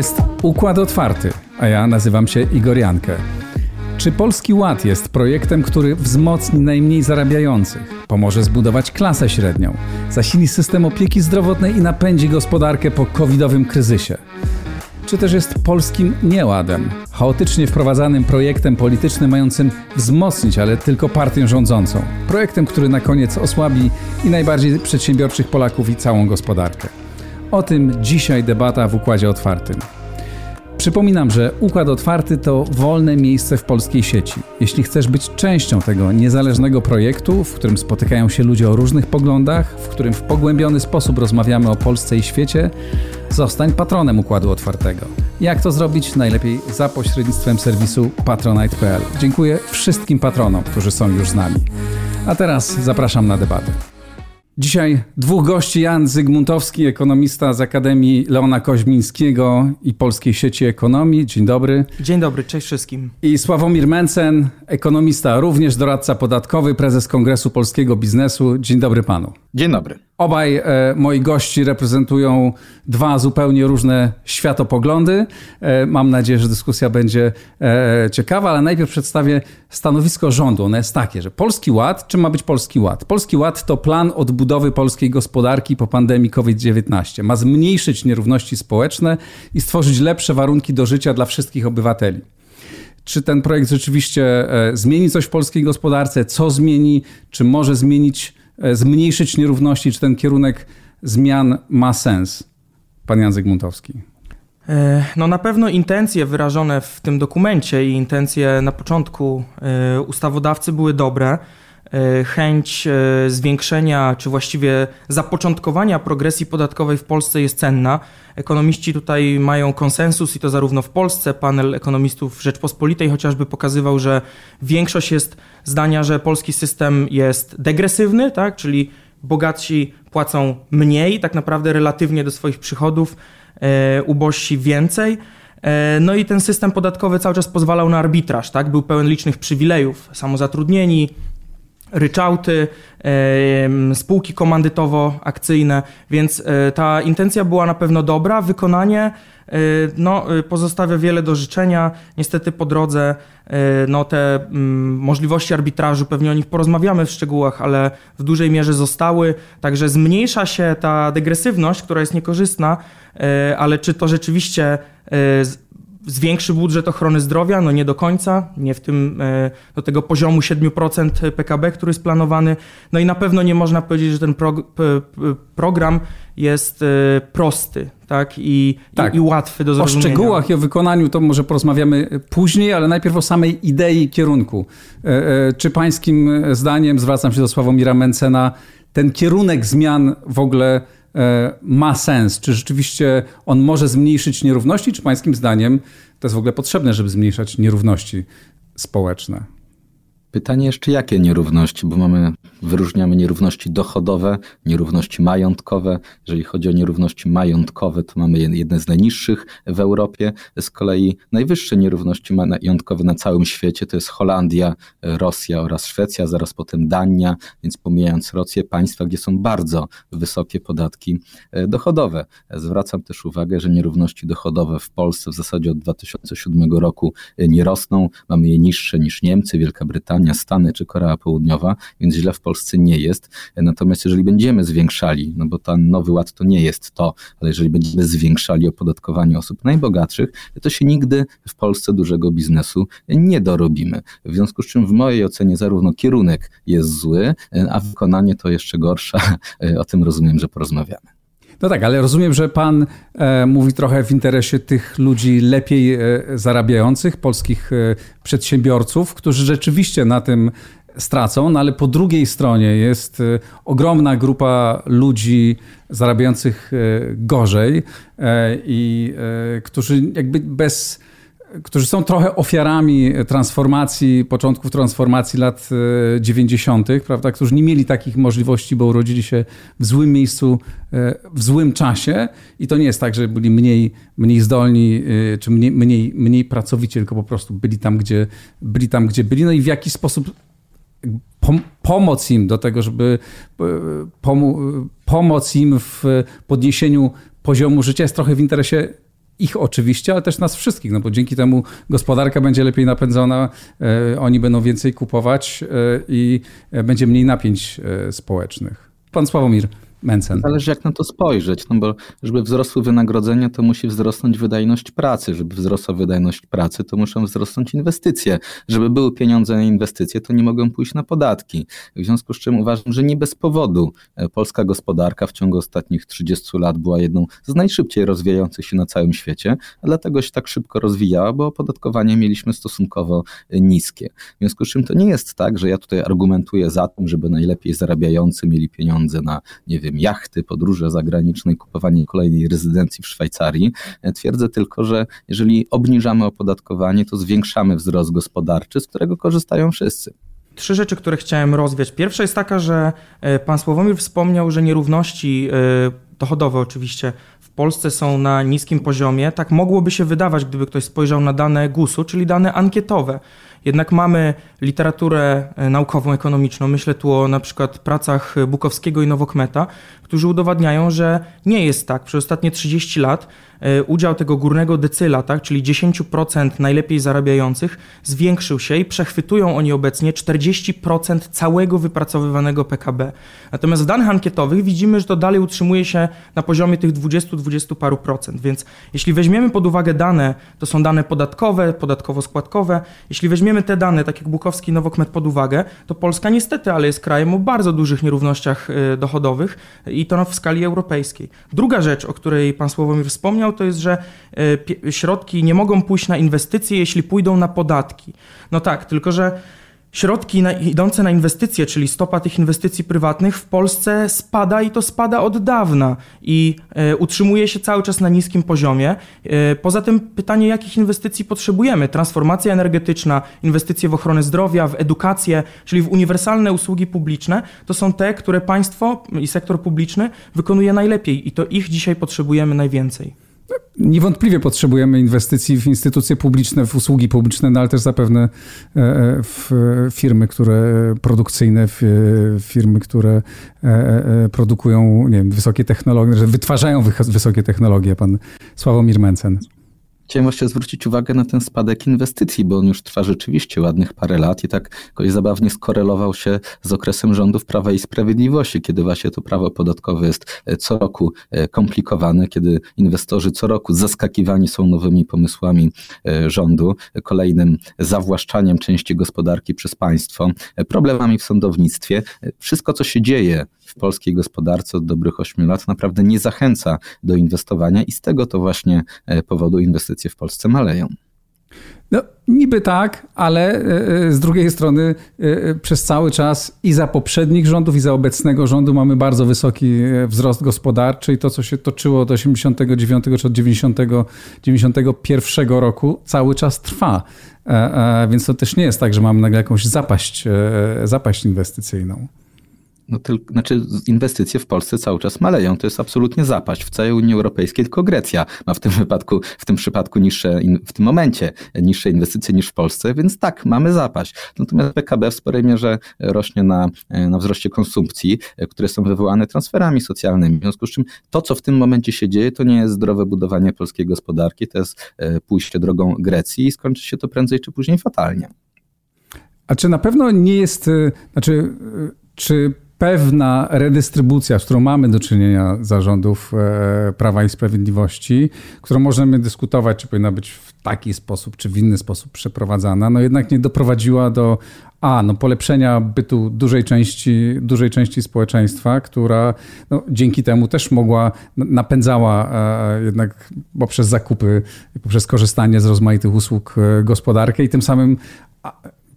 jest Układ Otwarty, a ja nazywam się Igor Jankę. Czy Polski Ład jest projektem, który wzmocni najmniej zarabiających, pomoże zbudować klasę średnią, zasili system opieki zdrowotnej i napędzi gospodarkę po covidowym kryzysie? Czy też jest polskim nieładem, chaotycznie wprowadzanym projektem politycznym mającym wzmocnić, ale tylko partię rządzącą? Projektem, który na koniec osłabi i najbardziej przedsiębiorczych Polaków i całą gospodarkę. O tym dzisiaj debata w Układzie Otwartym. Przypominam, że Układ Otwarty to wolne miejsce w polskiej sieci. Jeśli chcesz być częścią tego niezależnego projektu, w którym spotykają się ludzie o różnych poglądach, w którym w pogłębiony sposób rozmawiamy o Polsce i świecie, zostań patronem Układu Otwartego. Jak to zrobić? Najlepiej za pośrednictwem serwisu patronite.pl. Dziękuję wszystkim patronom, którzy są już z nami. A teraz zapraszam na debatę. Dzisiaj dwóch gości. Jan Zygmuntowski, ekonomista z Akademii Leona Koźmińskiego i Polskiej Sieci Ekonomii. Dzień dobry. Dzień dobry, cześć wszystkim. I Sławomir Mencen, ekonomista, również doradca podatkowy, prezes Kongresu Polskiego Biznesu. Dzień dobry panu. Dzień dobry. Obaj e, moi gości reprezentują dwa zupełnie różne światopoglądy. E, mam nadzieję, że dyskusja będzie e, ciekawa, ale najpierw przedstawię stanowisko rządu. Ono jest takie, że Polski Ład, czym ma być Polski Ład? Polski Ład to plan odbudowy polskiej gospodarki po pandemii COVID-19. Ma zmniejszyć nierówności społeczne i stworzyć lepsze warunki do życia dla wszystkich obywateli czy ten projekt rzeczywiście e, zmieni coś w polskiej gospodarce, co zmieni, czy może zmienić zmniejszyć nierówności, czy ten kierunek zmian ma sens? Pan Jan Zygmuntowski. E, no na pewno intencje wyrażone w tym dokumencie i intencje na początku e, ustawodawcy były dobre. Chęć zwiększenia, czy właściwie zapoczątkowania progresji podatkowej w Polsce jest cenna. Ekonomiści tutaj mają konsensus i to zarówno w Polsce. Panel ekonomistów Rzeczpospolitej chociażby pokazywał, że większość jest zdania, że polski system jest degresywny, tak? czyli bogatsi płacą mniej, tak naprawdę relatywnie do swoich przychodów, e, ubożsi więcej. E, no i ten system podatkowy cały czas pozwalał na arbitraż, tak? Był pełen licznych przywilejów, samozatrudnieni, ryczałty, spółki komandytowo-akcyjne, więc e, ta intencja była na pewno dobra. Wykonanie e, no, e, pozostawia wiele do życzenia. Niestety po drodze no, te mm, możliwości arbitrażu, pewnie o nich porozmawiamy w szczegółach, ale w dużej mierze zostały. Także zmniejsza się ta degresywność, która jest niekorzystna, ale czy to rzeczywiście zwiększy budżet ochrony zdrowia? No nie do końca, nie w tym, e, do tego poziomu 7% PKB, który jest planowany. No i na pewno nie można powiedzieć, że ten program jest e, prosty tak? I, tak. I, i łatwy do zrozumienia. O szczegółach i o wykonaniu to może porozmawiamy później, ale najpierw o samej idei kierunku. E, czy pańskim zdaniem, zwracam się do Sławomira Mencena, ten kierunek zmian w ogóle E, ma sens? Czy rzeczywiście on może zmniejszyć nierówności? Czy pańskim zdaniem to jest w ogóle potrzebne, żeby zmniejszać nierówności społeczne? Pytanie jeszcze jakie nierówności, bo mamy, wyróżniamy nierówności dochodowe, nierówności majątkowe. Jeżeli chodzi o nierówności majątkowe, to mamy jedne z najniższych w Europie. Z kolei najwyższe nierówności majątkowe na całym świecie to jest Holandia, Rosja oraz Szwecja, zaraz potem Dania, więc pomijając Rosję, państwa, gdzie są bardzo wysokie podatki e, dochodowe. Zwracam też uwagę, że nierówności dochodowe w Polsce w zasadzie od 2007 roku e, nie rosną. Mamy je niższe niż Niemcy, Wielka Brytania, Stany czy Korea Południowa, więc źle w Polsce nie jest. Natomiast jeżeli będziemy zwiększali, no bo ten nowy ład to nie jest to, ale jeżeli będziemy zwiększali opodatkowanie osób najbogatszych, to się nigdy w Polsce dużego biznesu nie dorobimy. W związku z czym w mojej ocenie zarówno kierunek jest zły, a wykonanie to jeszcze gorsze. O tym rozumiem, że porozmawiamy. No tak, ale rozumiem, że pan e, mówi trochę w interesie tych ludzi lepiej e, zarabiających, polskich e, przedsiębiorców, którzy rzeczywiście na tym stracą, no ale po drugiej stronie jest e, ogromna grupa ludzi zarabiających e, gorzej e, i którzy jakby bez którzy są trochę ofiarami transformacji, początków transformacji lat 90., e, prawda, którzy nie mieli takich możliwości, bo urodzili się w złym miejscu, e, w złym czasie i to nie jest tak, że byli mniej, mniej zdolni, e, czy mniej, mniej, mniej pracowici, tylko po prostu byli tam, gdzie byli, tam, gdzie byli. No i w jaki sposób pomoc im do tego, żeby pomóc im w podniesieniu poziomu życia jest trochę w interesie ich oczywiście, ale też nas wszystkich, no bo dzięki temu gospodarka będzie lepiej napędzona, oni będą więcej kupować i będzie mniej napięć społecznych. Pan Sławomir. Mencen. Zależy jak na to spojrzeć, no bo żeby wzrosły wynagrodzenia, to musi wzrosnąć wydajność pracy. Żeby wzrosła wydajność pracy, to muszą wzrosnąć inwestycje. Żeby były pieniądze na inwestycje, to nie mogą pójść na podatki. W związku z czym uważam, że nie bez powodu e, polska gospodarka w ciągu ostatnich 30 lat była jedną z najszybciej rozwijających się na całym świecie, a dlatego się tak szybko rozwijała, bo opodatkowanie mieliśmy stosunkowo e, niskie. W związku z czym to nie jest tak, że ja tutaj argumentuję za tym, żeby najlepiej zarabiający mieli pieniądze na, nie wiem, wiem, jachty, podróże zagraniczne, kupowanie kolejnej rezydencji w Szwajcarii. Twierdzę tylko, że jeżeli obniżamy opodatkowanie, to zwiększamy wzrost gospodarczy, z którego korzystają wszyscy. Trzy rzeczy, które chciałem rozwiać. Pierwsza jest taka, że e, pan Sławomir wspomniał, że nierówności e, dochodowe oczywiście w Polsce są na niskim poziomie. Tak mogłoby się wydawać, gdyby ktoś spojrzał na dane GUS-u, czyli dane ankietowe. Jednak mamy literaturę e, naukową, ekonomiczną, myślę tu o na przykład pracach Bukowskiego i Nowokmeta, którzy udowadniają, że nie jest tak. Przez ostatnie 30 lat udział tego górnego decyla, tak, czyli 10% najlepiej zarabiających, zwiększył się i przechwytują oni obecnie 40% całego wypracowywanego PKB. Natomiast w danych ankietowych widzimy, że to dalej utrzymuje się na poziomie tych 20-20 paru procent. Więc jeśli weźmiemy pod uwagę dane, to są dane podatkowe, podatkowo-składkowe, jeśli weźmiemy te dane, tak jak Bukowski i Nowokmet pod uwagę, to Polska niestety, ale jest krajem o bardzo dużych nierównościach e, dochodowych i to w skali europejskiej. Druga rzecz, o której pan Sławomir wspomniał, to jest, że e, środki nie mogą pójść na inwestycje, jeśli pójdą na podatki. No tak, tylko że Środki na, idące na inwestycje, czyli stopa tych inwestycji prywatnych w Polsce spada i to spada od dawna i e, utrzymuje się cały czas na niskim poziomie. E, poza tym pytanie, jakich inwestycji potrzebujemy? Transformacja energetyczna, inwestycje w ochronę zdrowia, w edukację, czyli w uniwersalne usługi publiczne, to są te, które państwo i sektor publiczny wykonuje najlepiej i to ich dzisiaj potrzebujemy najwięcej. Niewątpliwie potrzebujemy inwestycji w instytucje publiczne, w usługi publiczne, no ale też zapewne e, e, w firmy, które produkcyjne, w firmy, które e, produkują nie wiem, wysokie technologie, że wytwarzają wysokie technologie. Pan Sławomir Mencen. Chciałem właśnie zwrócić uwagę na ten spadek inwestycji, bo on już trwa rzeczywiście ładnych parę lat i tak jakoś zabawnie skorelował się z okresem rządów Prawa i Sprawiedliwości, kiedy właśnie to prawo podatkowe jest e, co roku e, komplikowane, kiedy inwestorzy co roku zaskakiwani są nowymi pomysłami e, rządu, kolejnym zawłaszczaniem części gospodarki przez państwo, problemami w sądownictwie. Wszystko, co się dzieje w polskiej gospodarce od dobrych 8 lat naprawdę nie zachęca do inwestowania i z tego to właśnie powodu inwestycji inwestycje w Polsce maleją. No, niby tak, ale e, e, z drugiej strony e, przez cały czas i za poprzednich rządów, i za obecnego rządu mamy bardzo wysoki wzrost gospodarczy i to, co się toczyło od 89 czy od 90, 91 roku, cały czas trwa. Więc to też nie jest tak, że mamy nagle jakąś zapaść, zapaść inwestycyjną no tylko, znaczy inwestycje w Polsce cały czas maleją. To jest absolutnie zapaść. W całej Unii Europejskiej tylko Grecja ma w tym wypadku, w tym przypadku niższe, w tym momencie niższe inwestycje niż w Polsce, więc tak, mamy zapaść. Natomiast PKB w sporej mierze rośnie na, na wzroście konsumpcji, które są wywołane transferami socjalnymi. W związku z czym to, co w tym momencie się dzieje, to nie jest zdrowe budowanie polskiej gospodarki, to jest e, pójście drogą Grecji i skończy się to prędzej czy później fatalnie. A czy na pewno nie jest, e, znaczy, e, czy pewna redystrybucja, z którą mamy do czynienia zarządów e, Prawa i Sprawiedliwości, którą możemy dyskutować, czy powinna być w taki sposób, czy w inny sposób przeprowadzana, no jednak nie doprowadziła do a, no polepszenia bytu dużej części, dużej części społeczeństwa, która no, dzięki temu też mogła, napędzała e, jednak poprzez zakupy, poprzez korzystanie z rozmaitych usług e, gospodarkę i tym samym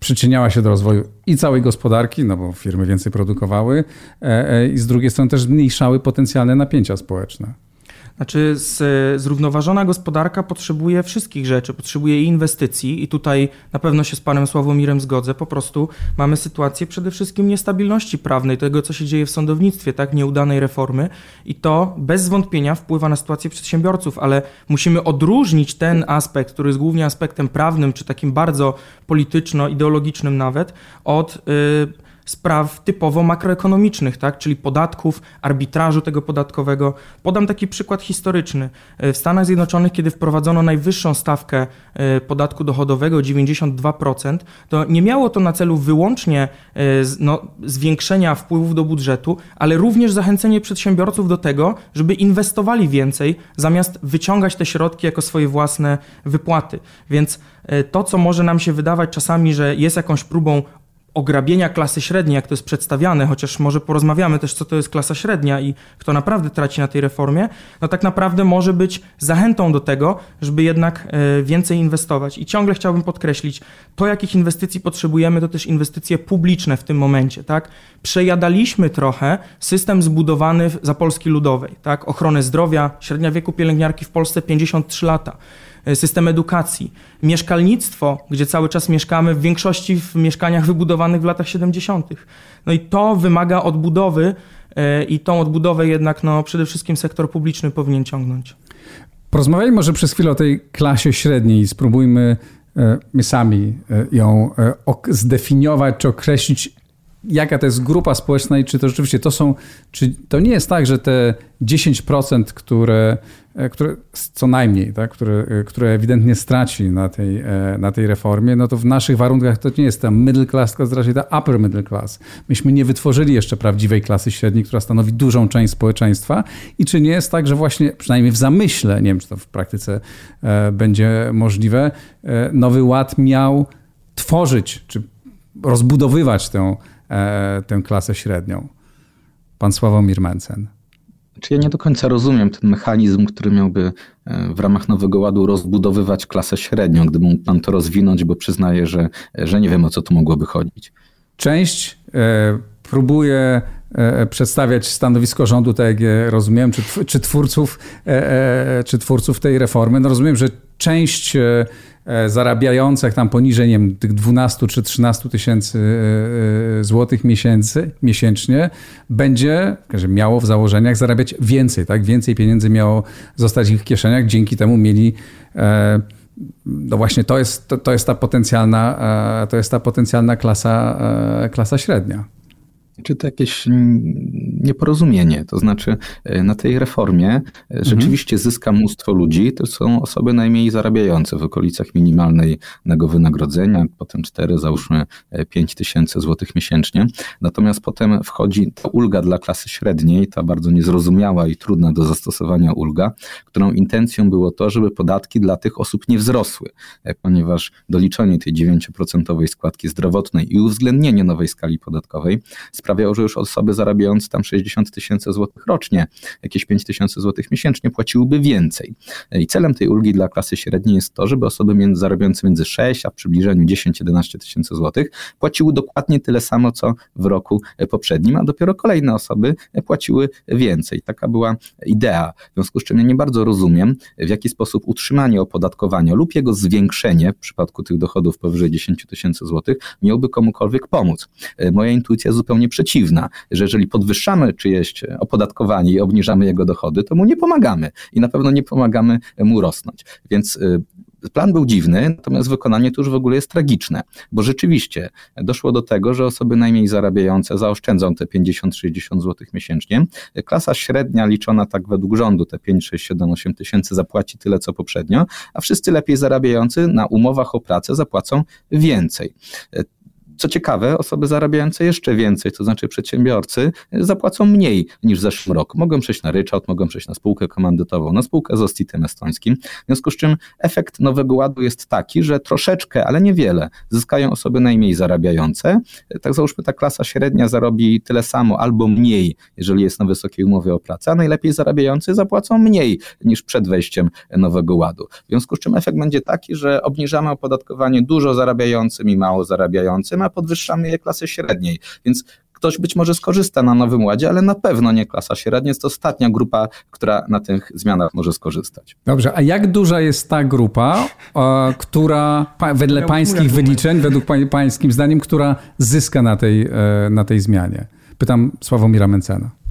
przyczyniała się do rozwoju i całej gospodarki, no bo firmy więcej produkowały, e, e, i z drugiej strony też zmniejszały potencjalne napięcia społeczne. Znaczy, z, zrównoważona gospodarka potrzebuje wszystkich rzeczy, potrzebuje inwestycji, i tutaj na pewno się z panem Sławomirem zgodzę. Po prostu mamy sytuację przede wszystkim niestabilności prawnej, tego, co się dzieje w sądownictwie, tak, nieudanej reformy, i to bez wątpienia wpływa na sytuację przedsiębiorców, ale musimy odróżnić ten aspekt, który jest głównie aspektem prawnym, czy takim bardzo polityczno-ideologicznym nawet, od. Yy, spraw typowo makroekonomicznych, tak? czyli podatków, arbitrażu tego podatkowego. Podam taki przykład historyczny. W Stanach Zjednoczonych, kiedy wprowadzono najwyższą stawkę e, podatku dochodowego 92%, to nie miało to na celu wyłącznie e, no, zwiększenia wpływów do budżetu, ale również zachęcenie przedsiębiorców do tego, żeby inwestowali więcej, zamiast wyciągać te środki jako swoje własne wypłaty. Więc e, to, co może nam się wydawać czasami, że jest jakąś próbą ograbienia klasy średniej, jak to jest przedstawiane, chociaż może porozmawiamy też, co to jest klasa średnia i kto naprawdę traci na tej reformie, no tak naprawdę może być zachętą do tego, żeby jednak e, więcej inwestować. I ciągle chciałbym podkreślić, to jakich inwestycji potrzebujemy, to też inwestycje publiczne w tym momencie, tak? Przejadaliśmy trochę system zbudowany za Polski Ludowej, tak? Ochronę zdrowia, średnia wieku pielęgniarki w Polsce 53 lata. E, system edukacji, mieszkalnictwo, gdzie cały czas mieszkamy, w większości w mieszkaniach wybudowanych w latach 70. No i to wymaga odbudowy e, i tą odbudowę jednak no, przede wszystkim sektor publiczny powinien ciągnąć. Porozmawiajmy może przez chwilę o tej klasie średniej. Spróbujmy e, my sami ją zdefiniować czy określić, jaka to jest grupa społeczna i czy to rzeczywiście to są, czy to nie jest tak, że te 10%, które które, co najmniej, tak, które, e, które ewidentnie straci na tej, e, na tej reformie, no to w naszych warunkach to nie jest ta middle class, tylko raczej ta upper middle class. Myśmy nie wytworzyli jeszcze prawdziwej klasy średniej, która stanowi dużą część społeczeństwa i czy nie jest tak, że właśnie przynajmniej w zamyśle, nie wiem czy to w praktyce będzie możliwe, Nowy Ład miał tworzyć, czy rozbudowywać tę, tę klasę średnią. Pan Sławomir Mencen. Czy ja nie do końca rozumiem ten mechanizm, który miałby e, w ramach Nowego Ładu rozbudowywać klasę średnią, gdyby mógł pan to rozwinąć, bo przyznaję, że, że nie wiem o co tu mogłoby chodzić. Część e, próbuje e, przedstawiać stanowisko rządu, tak jak rozumiem, czy, czy, twórców, czy twórców tej reformy. No rozumiem, że część zarabiających tam poniżej nie wiem, tych 12 czy 13 tysięcy e, e, złotych miesięcy, miesięcznie będzie miało w założeniach zarabiać więcej, tak? Więcej pieniędzy miało zostać w ich kieszeniach, dzięki temu mieli no właśnie to jest, to, to jest ta potencjalna, to jest ta potencjalna klasa, klasa średnia. Czy to jakieś mm, nieporozumienie? To znaczy, e, na tej reformie e, mhm. rzeczywiście zyska mnóstwo ludzi. To są osoby najmniej zarabiające w okolicach minimalnego wynagrodzenia, potem 4, załóżmy 5 e, tysięcy złotych miesięcznie. Natomiast potem wchodzi ta ulga dla klasy średniej, ta bardzo niezrozumiała i trudna do zastosowania ulga, którą intencją było to, żeby podatki dla tych osób nie wzrosły, ponieważ doliczenie tej 9% składki zdrowotnej i uwzględnienie nowej skali podatkowej sprawiało, że już osoby zarabiające tam 60 tysięcy złotych rocznie, jakieś 5 tysięcy złotych miesięcznie płaciłyby więcej. I celem tej ulgi dla klasy średniej jest to, żeby osoby między, zarabiające między 6 a w przybliżeniu 10-11 tysięcy złotych płaciły dokładnie tyle samo, co w roku poprzednim, a dopiero kolejne osoby płaciły więcej. Taka była idea. W związku z czym ja nie bardzo rozumiem, w jaki sposób utrzymanie opodatkowania lub jego zwiększenie w przypadku tych dochodów powyżej 10 tysięcy złotych miałoby komukolwiek pomóc. Moja intuicja zupełnie przeciwna, że jeżeli podwyższamy czyjeś opodatkowanie i obniżamy jego dochody, to mu nie pomagamy i na pewno nie pomagamy mu rosnąć. Więc y, Plan był dziwny, natomiast wykonanie tu już w ogóle jest tragiczne, bo rzeczywiście doszło do tego, że osoby najmniej zarabiające zaoszczędzą te 50-60 zł miesięcznie. Klasa średnia liczona tak według rządu, te 5, 6, 7, 8 tysięcy zapłaci tyle co poprzednio, a wszyscy lepiej zarabiający na umowach o pracę zapłacą więcej. Co ciekawe, osoby zarabiające jeszcze więcej, to znaczy przedsiębiorcy, zapłacą mniej niż w zeszłym roku. Mogą przejść na ryczałt, mogą przejść na spółkę komandytową, na spółkę z OSTIT-em estońskim. W związku z czym efekt Nowego Ładu jest taki, że troszeczkę, ale niewiele zyskają osoby najmniej zarabiające. Tak załóżmy, ta klasa średnia zarobi tyle samo albo mniej, jeżeli jest na wysokiej umowie o pracę, a najlepiej zarabiający zapłacą mniej niż przed wejściem Nowego Ładu. W związku z czym efekt będzie taki, że obniżamy opodatkowanie dużo zarabiającym i mało zarabiającym, a podwyższamy je klasy średniej. Więc ktoś być może skorzysta na Nowym Ładzie, ale na pewno nie klasa średnia. Jest to ostatnia grupa, która na tych zmianach może skorzystać. Dobrze, a jak duża jest ta grupa, która wedle pańskich wyliczeń, według pańskim zdaniem, która zyska na tej, e, na tej zmianie? Pytam Sławomira Mencena.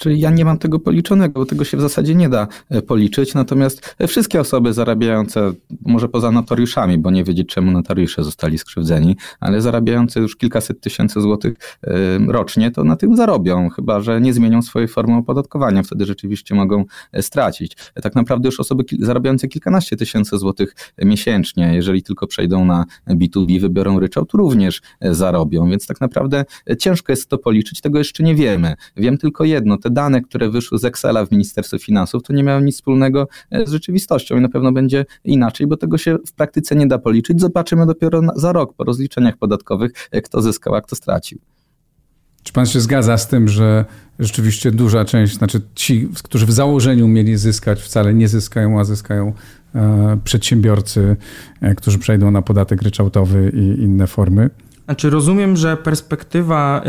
Czyli ja nie mam tego policzonego, bo tego się w zasadzie nie da e, policzyć. Natomiast e, wszystkie osoby zarabiające, może poza notariuszami, bo nie wiedzieć czemu notariusze zostali skrzywdzeni, ale zarabiające już kilkaset tysięcy złotych e, rocznie, to na tym zarobią, chyba że nie zmienią swojej formy opodatkowania. Wtedy rzeczywiście mogą stracić. Tak naprawdę już osoby zarabiające kilkanaście tysięcy złotych miesięcznie, jeżeli tylko przejdą na B2B, wybiorą ryczałt, również zarobią. Więc tak naprawdę ciężko jest to policzyć, tego jeszcze nie wiemy. Wiem tylko jedno, te dane, które wyszły z Excela w Ministerstwie Finansów, to nie miały nic wspólnego e, z rzeczywistością i na pewno będzie inaczej, bo tego się w praktyce nie da policzyć. Zobaczymy dopiero za rok po rozliczeniach podatkowych, kto zyskał, a kto stracił. Czy pan się zgadza z tym, że rzeczywiście duża część, znaczy ci, którzy w założeniu mieli zyskać, wcale nie zyskają, a zyskają e, przedsiębiorcy, e, którzy przejdą na podatek ryczałtowy i inne formy? Znaczy rozumiem, że perspektywa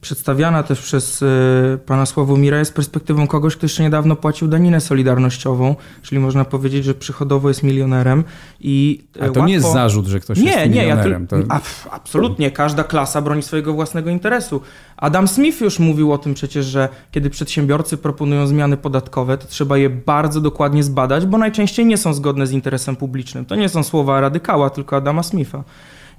przedstawiana też przez y, pana Sławomira jest perspektywą kogoś, kto jeszcze niedawno płacił daninę solidarnościową, czyli można powiedzieć, że przychodowo jest milionerem i A to łatwo... nie jest zarzut, że ktoś nie, jest milionerem. Nie, ja to... absolutnie, każda klasa broni swojego własnego interesu. Adam Smith już mówił o tym przecież, że kiedy przedsiębiorcy proponują zmiany podatkowe, to trzeba je bardzo dokładnie zbadać, bo najczęściej nie są zgodne z interesem publicznym. To nie są słowa radykała, tylko Adama Smitha.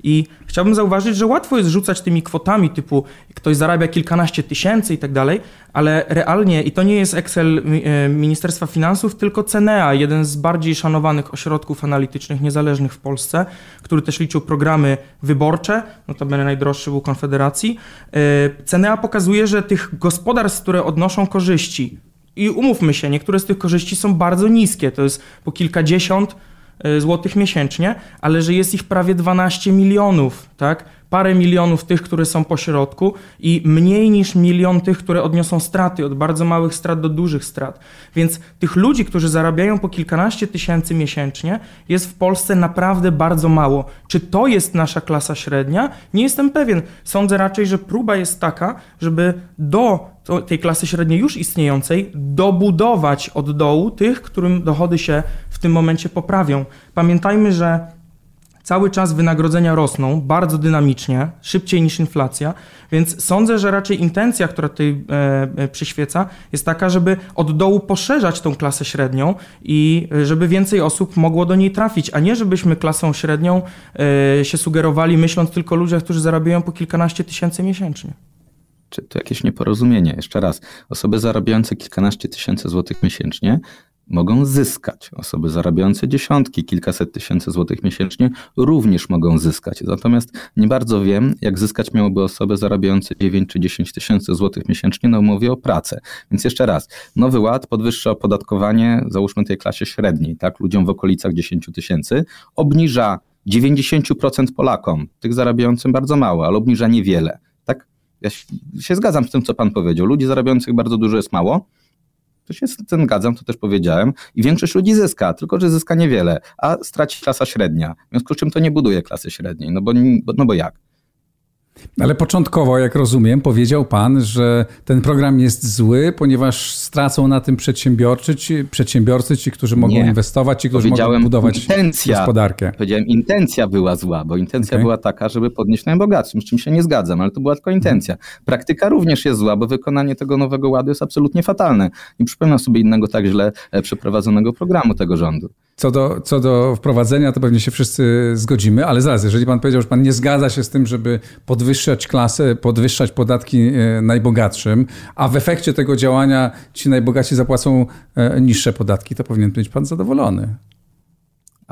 I chciałbym zauważyć, że łatwo jest rzucać tymi kwotami typu ktoś zarabia kilkanaście tysięcy i tak dalej, ale realnie, i to nie jest Excel e, Ministerstwa Finansów, tylko Cenea, jeden z bardziej szanowanych ośrodków analitycznych niezależnych w Polsce, który też liczył programy wyborcze, notabene najdroższy był Konfederacji. E, Cenea pokazuje, że tych gospodarstw, które odnoszą korzyści, i umówmy się, niektóre z tych korzyści są bardzo niskie, to jest po kilkadziesiąt, złotych miesięcznie, ale że jest ich prawie 12 milionów, tak? Parę milionów tych, które są po środku i mniej niż milion tych, które odniosą straty, od bardzo małych strat do dużych strat. Więc tych ludzi, którzy zarabiają po kilkanaście tysięcy miesięcznie, jest w Polsce naprawdę bardzo mało. Czy to jest nasza klasa średnia? Nie jestem pewien. Sądzę raczej, że próba jest taka, żeby do tej klasy średniej już istniejącej dobudować od dołu tych, którym dochody się w tym momencie poprawią. Pamiętajmy, że cały czas wynagrodzenia rosną bardzo dynamicznie, szybciej niż inflacja, więc sądzę, że raczej intencja, która tutaj e, e, przyświeca, jest taka, żeby od dołu poszerzać tą klasę średnią i e, żeby więcej osób mogło do niej trafić, a nie żebyśmy klasą średnią e, się sugerowali, myśląc tylko o ludziach, którzy zarabiają po kilkanaście tysięcy miesięcznie czy to jakieś nieporozumienie. Jeszcze raz, osoby zarabiające kilkanaście tysięcy złotych miesięcznie mogą zyskać. Osoby zarabiające dziesiątki, kilkaset tysięcy złotych miesięcznie również mogą zyskać. Natomiast nie bardzo wiem, jak zyskać miałoby osoby zarabiające 9 czy 10 tysięcy złotych miesięcznie na umowie o pracę. Więc jeszcze raz, Nowy Ład podwyższa opodatkowanie, załóżmy tej klasie średniej, tak, ludziom w okolicach 10 tysięcy, obniża 90% Polakom, tych zarabiającym bardzo mało, ale obniża niewiele. Tak? Ja się zgadzam z tym, co pan powiedział. Ludzi zarabiających bardzo dużo jest mało, to się z tym zgadzam, to też powiedziałem. I większość ludzi zyska, tylko że zyska niewiele, a straci klasa średnia. W związku z czym to nie buduje klasy średniej, no bo, no bo jak? Ale początkowo, jak rozumiem, powiedział pan, że ten program jest zły, ponieważ stracą na tym przedsiębiorcy, ci, przedsiębiorcy, ci, którzy mogą Nie. inwestować, ci, którzy mogą budować intencja, gospodarkę. Powiedziałem, intencja była zła, bo intencja okay. była taka, żeby podnieść najbogatszym, z czym się nie zgadzam, ale to była tylko intencja. Praktyka również jest zła, bo wykonanie tego nowego ładu jest absolutnie fatalne. Nie przypominam sobie innego tak źle e, przeprowadzonego programu tego rządu. Co do, co do wprowadzenia, to pewnie się wszyscy zgodzimy, ale zaraz, jeżeli pan powiedział, że pan nie zgadza się z tym, żeby podwyższać klasę, podwyższać podatki e, najbogatszym, a w efekcie tego działania ci najbogaci zapłacą e, niższe podatki, to powinien być pan zadowolony.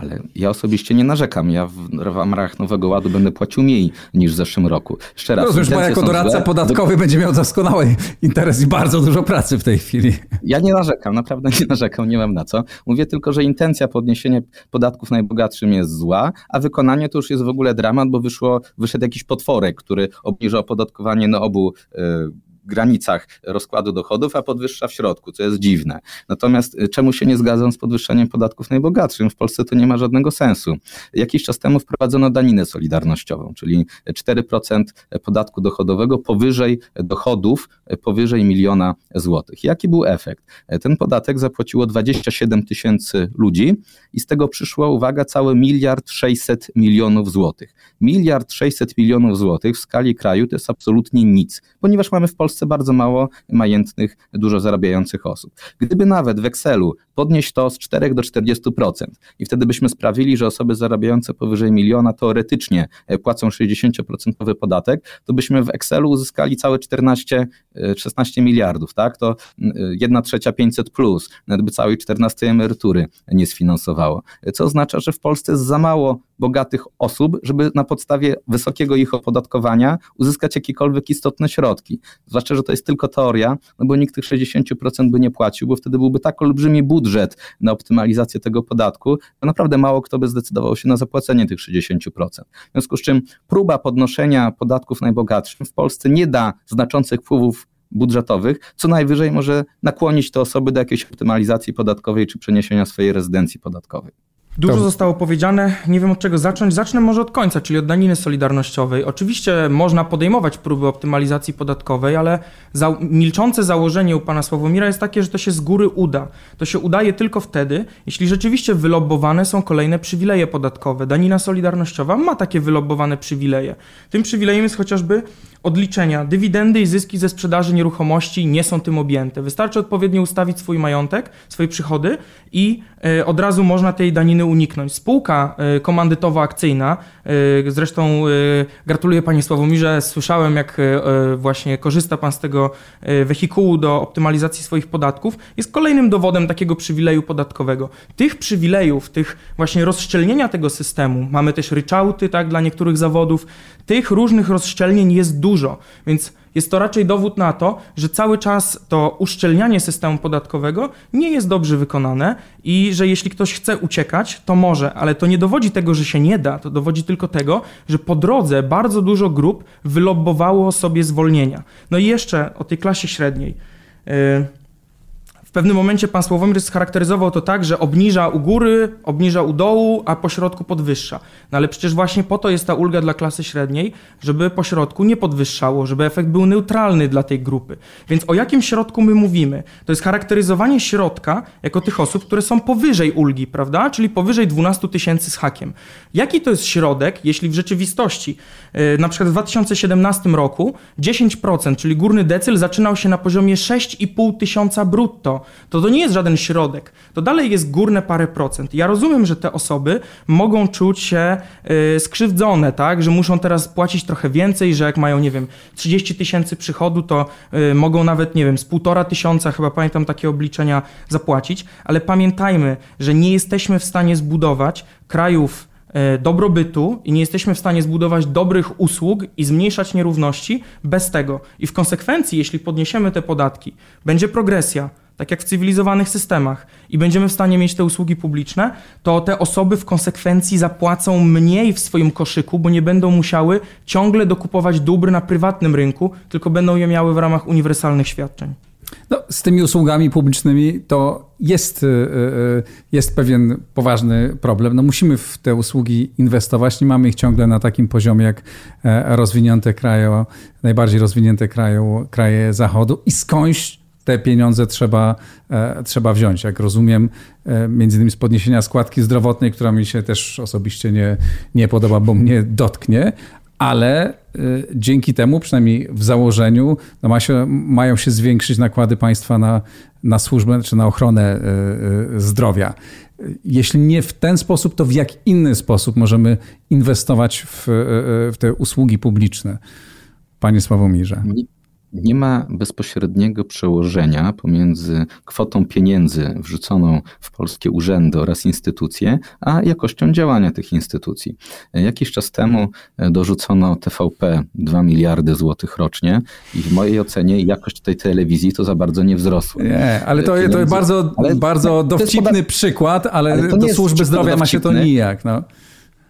Ale ja osobiście nie narzekam. Ja w, w ramach Nowego Ładu będę płacił mniej niż w zeszłym roku. Jeszcze raz. Rozumiesz, pan jako doradca złe. podatkowy będzie miał doskonały interes i bardzo dużo pracy w tej chwili. Ja nie narzekam, naprawdę nie narzekam, nie mam na co. Mówię tylko, że intencja podniesienia podatków najbogatszym jest zła, a wykonanie to już jest w ogóle dramat, bo wyszło, wyszedł jakiś potworek, który obniża opodatkowanie na obu y, granicach rozkładu dochodów, a podwyższa w środku, co jest dziwne. Natomiast y, czemu się nie zgadzam z podwyższeniem podatków najbogatszym? W Polsce to nie ma żadnego sensu. Jakiś czas temu wprowadzono daninę solidarnościową, czyli 4% podatku dochodowego powyżej dochodów, powyżej miliona złotych. Jaki był efekt? Ten podatek zapłaciło 27 tysięcy ludzi i z tego przyszło, uwaga, cały miliard 600 milionów złotych. Miliard 600 milionów złotych w skali kraju to jest absolutnie nic, ponieważ mamy w Polsce Polsce bardzo mało majętnych, dużo zarabiających osób. Gdyby nawet w Excelu podnieść to z 4 do 40% i wtedy byśmy sprawili, że osoby zarabiające powyżej miliona teoretycznie e, płacą 60% podatek, to byśmy w Excelu uzyskali całe 14, 16 miliardów, tak? To 1 trzecia 500 plus, nawet by całej 14 emerytury nie sfinansowało. Co oznacza, że w Polsce jest za mało bogatych osób, żeby na podstawie wysokiego ich opodatkowania uzyskać jakiekolwiek istotne środki. Zwłaszcza, że to jest tylko teoria, no bo nikt tych 60% by nie płacił, bo wtedy byłby tak olbrzymi budżet na optymalizację tego podatku, że naprawdę mało kto by zdecydował się na zapłacenie tych 60%. W związku z czym próba podnoszenia podatków najbogatszym w Polsce nie da znaczących wpływów budżetowych, co najwyżej może nakłonić te osoby do jakiejś optymalizacji podatkowej czy przeniesienia swojej rezydencji podatkowej. Dużo to... zostało powiedziane, nie wiem od czego zacząć. Zacznę może od końca, czyli od daniny solidarnościowej. Oczywiście można podejmować próby optymalizacji podatkowej, ale za... milczące założenie u pana Sławomira jest takie, że to się z góry uda. To się udaje tylko wtedy, jeśli rzeczywiście wylobowane są kolejne przywileje podatkowe. Danina solidarnościowa ma takie wylobowane przywileje. Tym przywilejem jest chociażby odliczenia. Dywidendy i zyski ze sprzedaży nieruchomości nie są tym objęte. Wystarczy odpowiednio ustawić swój majątek, swoje przychody i e, od razu można tej daniny uniknąć. Spółka e, komandytowo-akcyjna, e, zresztą gratuluję Panie Sławomirze, słyszałem jak właśnie korzysta Pan z tego wehikułu do optymalizacji swoich podatków, jest kolejnym dowodem takiego przywileju podatkowego. Tych przywilejów, tych właśnie rozszczelnienia tego systemu, mamy też ryczałty tak, dla niektórych zawodów, tych różnych rozszczelnień jest dużo, więc jest to raczej dowód na to, że cały czas to uszczelnianie systemu podatkowego nie jest dobrze wykonane i że jeśli ktoś chce uciekać, to może, ale to nie dowodzi tego, że się nie da, to dowodzi tylko tego, że po drodze bardzo dużo grup wylobbowało sobie zwolnienia. No i jeszcze o tej klasie średniej. Yy, w pewnym momencie pan Sławomir scharakteryzował to tak, że obniża u góry, obniża u dołu, a po środku podwyższa. No ale przecież właśnie po to jest ta ulga dla klasy średniej, żeby po środku nie podwyższało, żeby efekt był neutralny dla tej grupy. Więc o jakim środku my mówimy? To jest charakteryzowanie środka jako tych osób, które są powyżej ulgi, prawda? Czyli powyżej 12 tysięcy z hakiem. Jaki to jest środek, jeśli w rzeczywistości, yy, na przykład w 2017 roku 10%, czyli górny decyl zaczynał się na poziomie 6,5 tysiąca brutto, to to nie jest żaden środek. To dalej jest górne parę procent. Ja rozumiem, że te osoby mogą czuć się yy, skrzywdzone, tak? Że muszą teraz płacić trochę więcej, że jak mają, nie wiem, 30 tysięcy przychodu, to yy, mogą nawet, nie wiem, z półtora tysiąca, chyba pamiętam takie obliczenia, zapłacić. Ale pamiętajmy, że nie jesteśmy w stanie zbudować krajów e, dobrobytu i nie jesteśmy w stanie zbudować dobrych usług i zmniejszać nierówności bez tego. I w konsekwencji, jeśli podniesiemy te podatki, będzie progresja, tak jak w cywilizowanych systemach, i będziemy w stanie mieć te usługi publiczne, to te osoby w konsekwencji zapłacą mniej w swoim koszyku, bo nie będą musiały ciągle dokupować dóbr na prywatnym rynku, tylko będą je miały w ramach uniwersalnych świadczeń. No, z tymi usługami publicznymi to jest, y, y, jest pewien poważny problem. No, musimy w te usługi inwestować. Nie mamy ich ciągle na takim poziomie jak e, rozwinięte kraje, najbardziej rozwinięte kraje, kraje Zachodu i skądś te pieniądze trzeba, e, trzeba wziąć. Jak rozumiem, e, między innymi z podniesienia składki zdrowotnej, która mi się też osobiście nie, nie podoba, bo mnie dotknie, ale e, dzięki temu, przynajmniej w założeniu, no ma się, mają się zwiększyć nakłady państwa na, na służbę czy na ochronę zdrowia. Jeśli nie w ten sposób, to w jak inny sposób możemy inwestować w, w te usługi publiczne? Panie Sławomirze nie ma bezpośredniego przełożenia pomiędzy kwotą pieniędzy wrzuconą w polskie urzędy oraz instytucje, a jakością działania tych instytucji. Jakiś czas temu dorzucono TVP 2 miliardy złotych rocznie i w mojej ocenie jakość tej telewizji to za bardzo nie wzrosła. Nie, ale to, to jest bardzo, ale, bardzo dowcipny przykład, ale, ale do służby zdrowia ma się to nijak. No.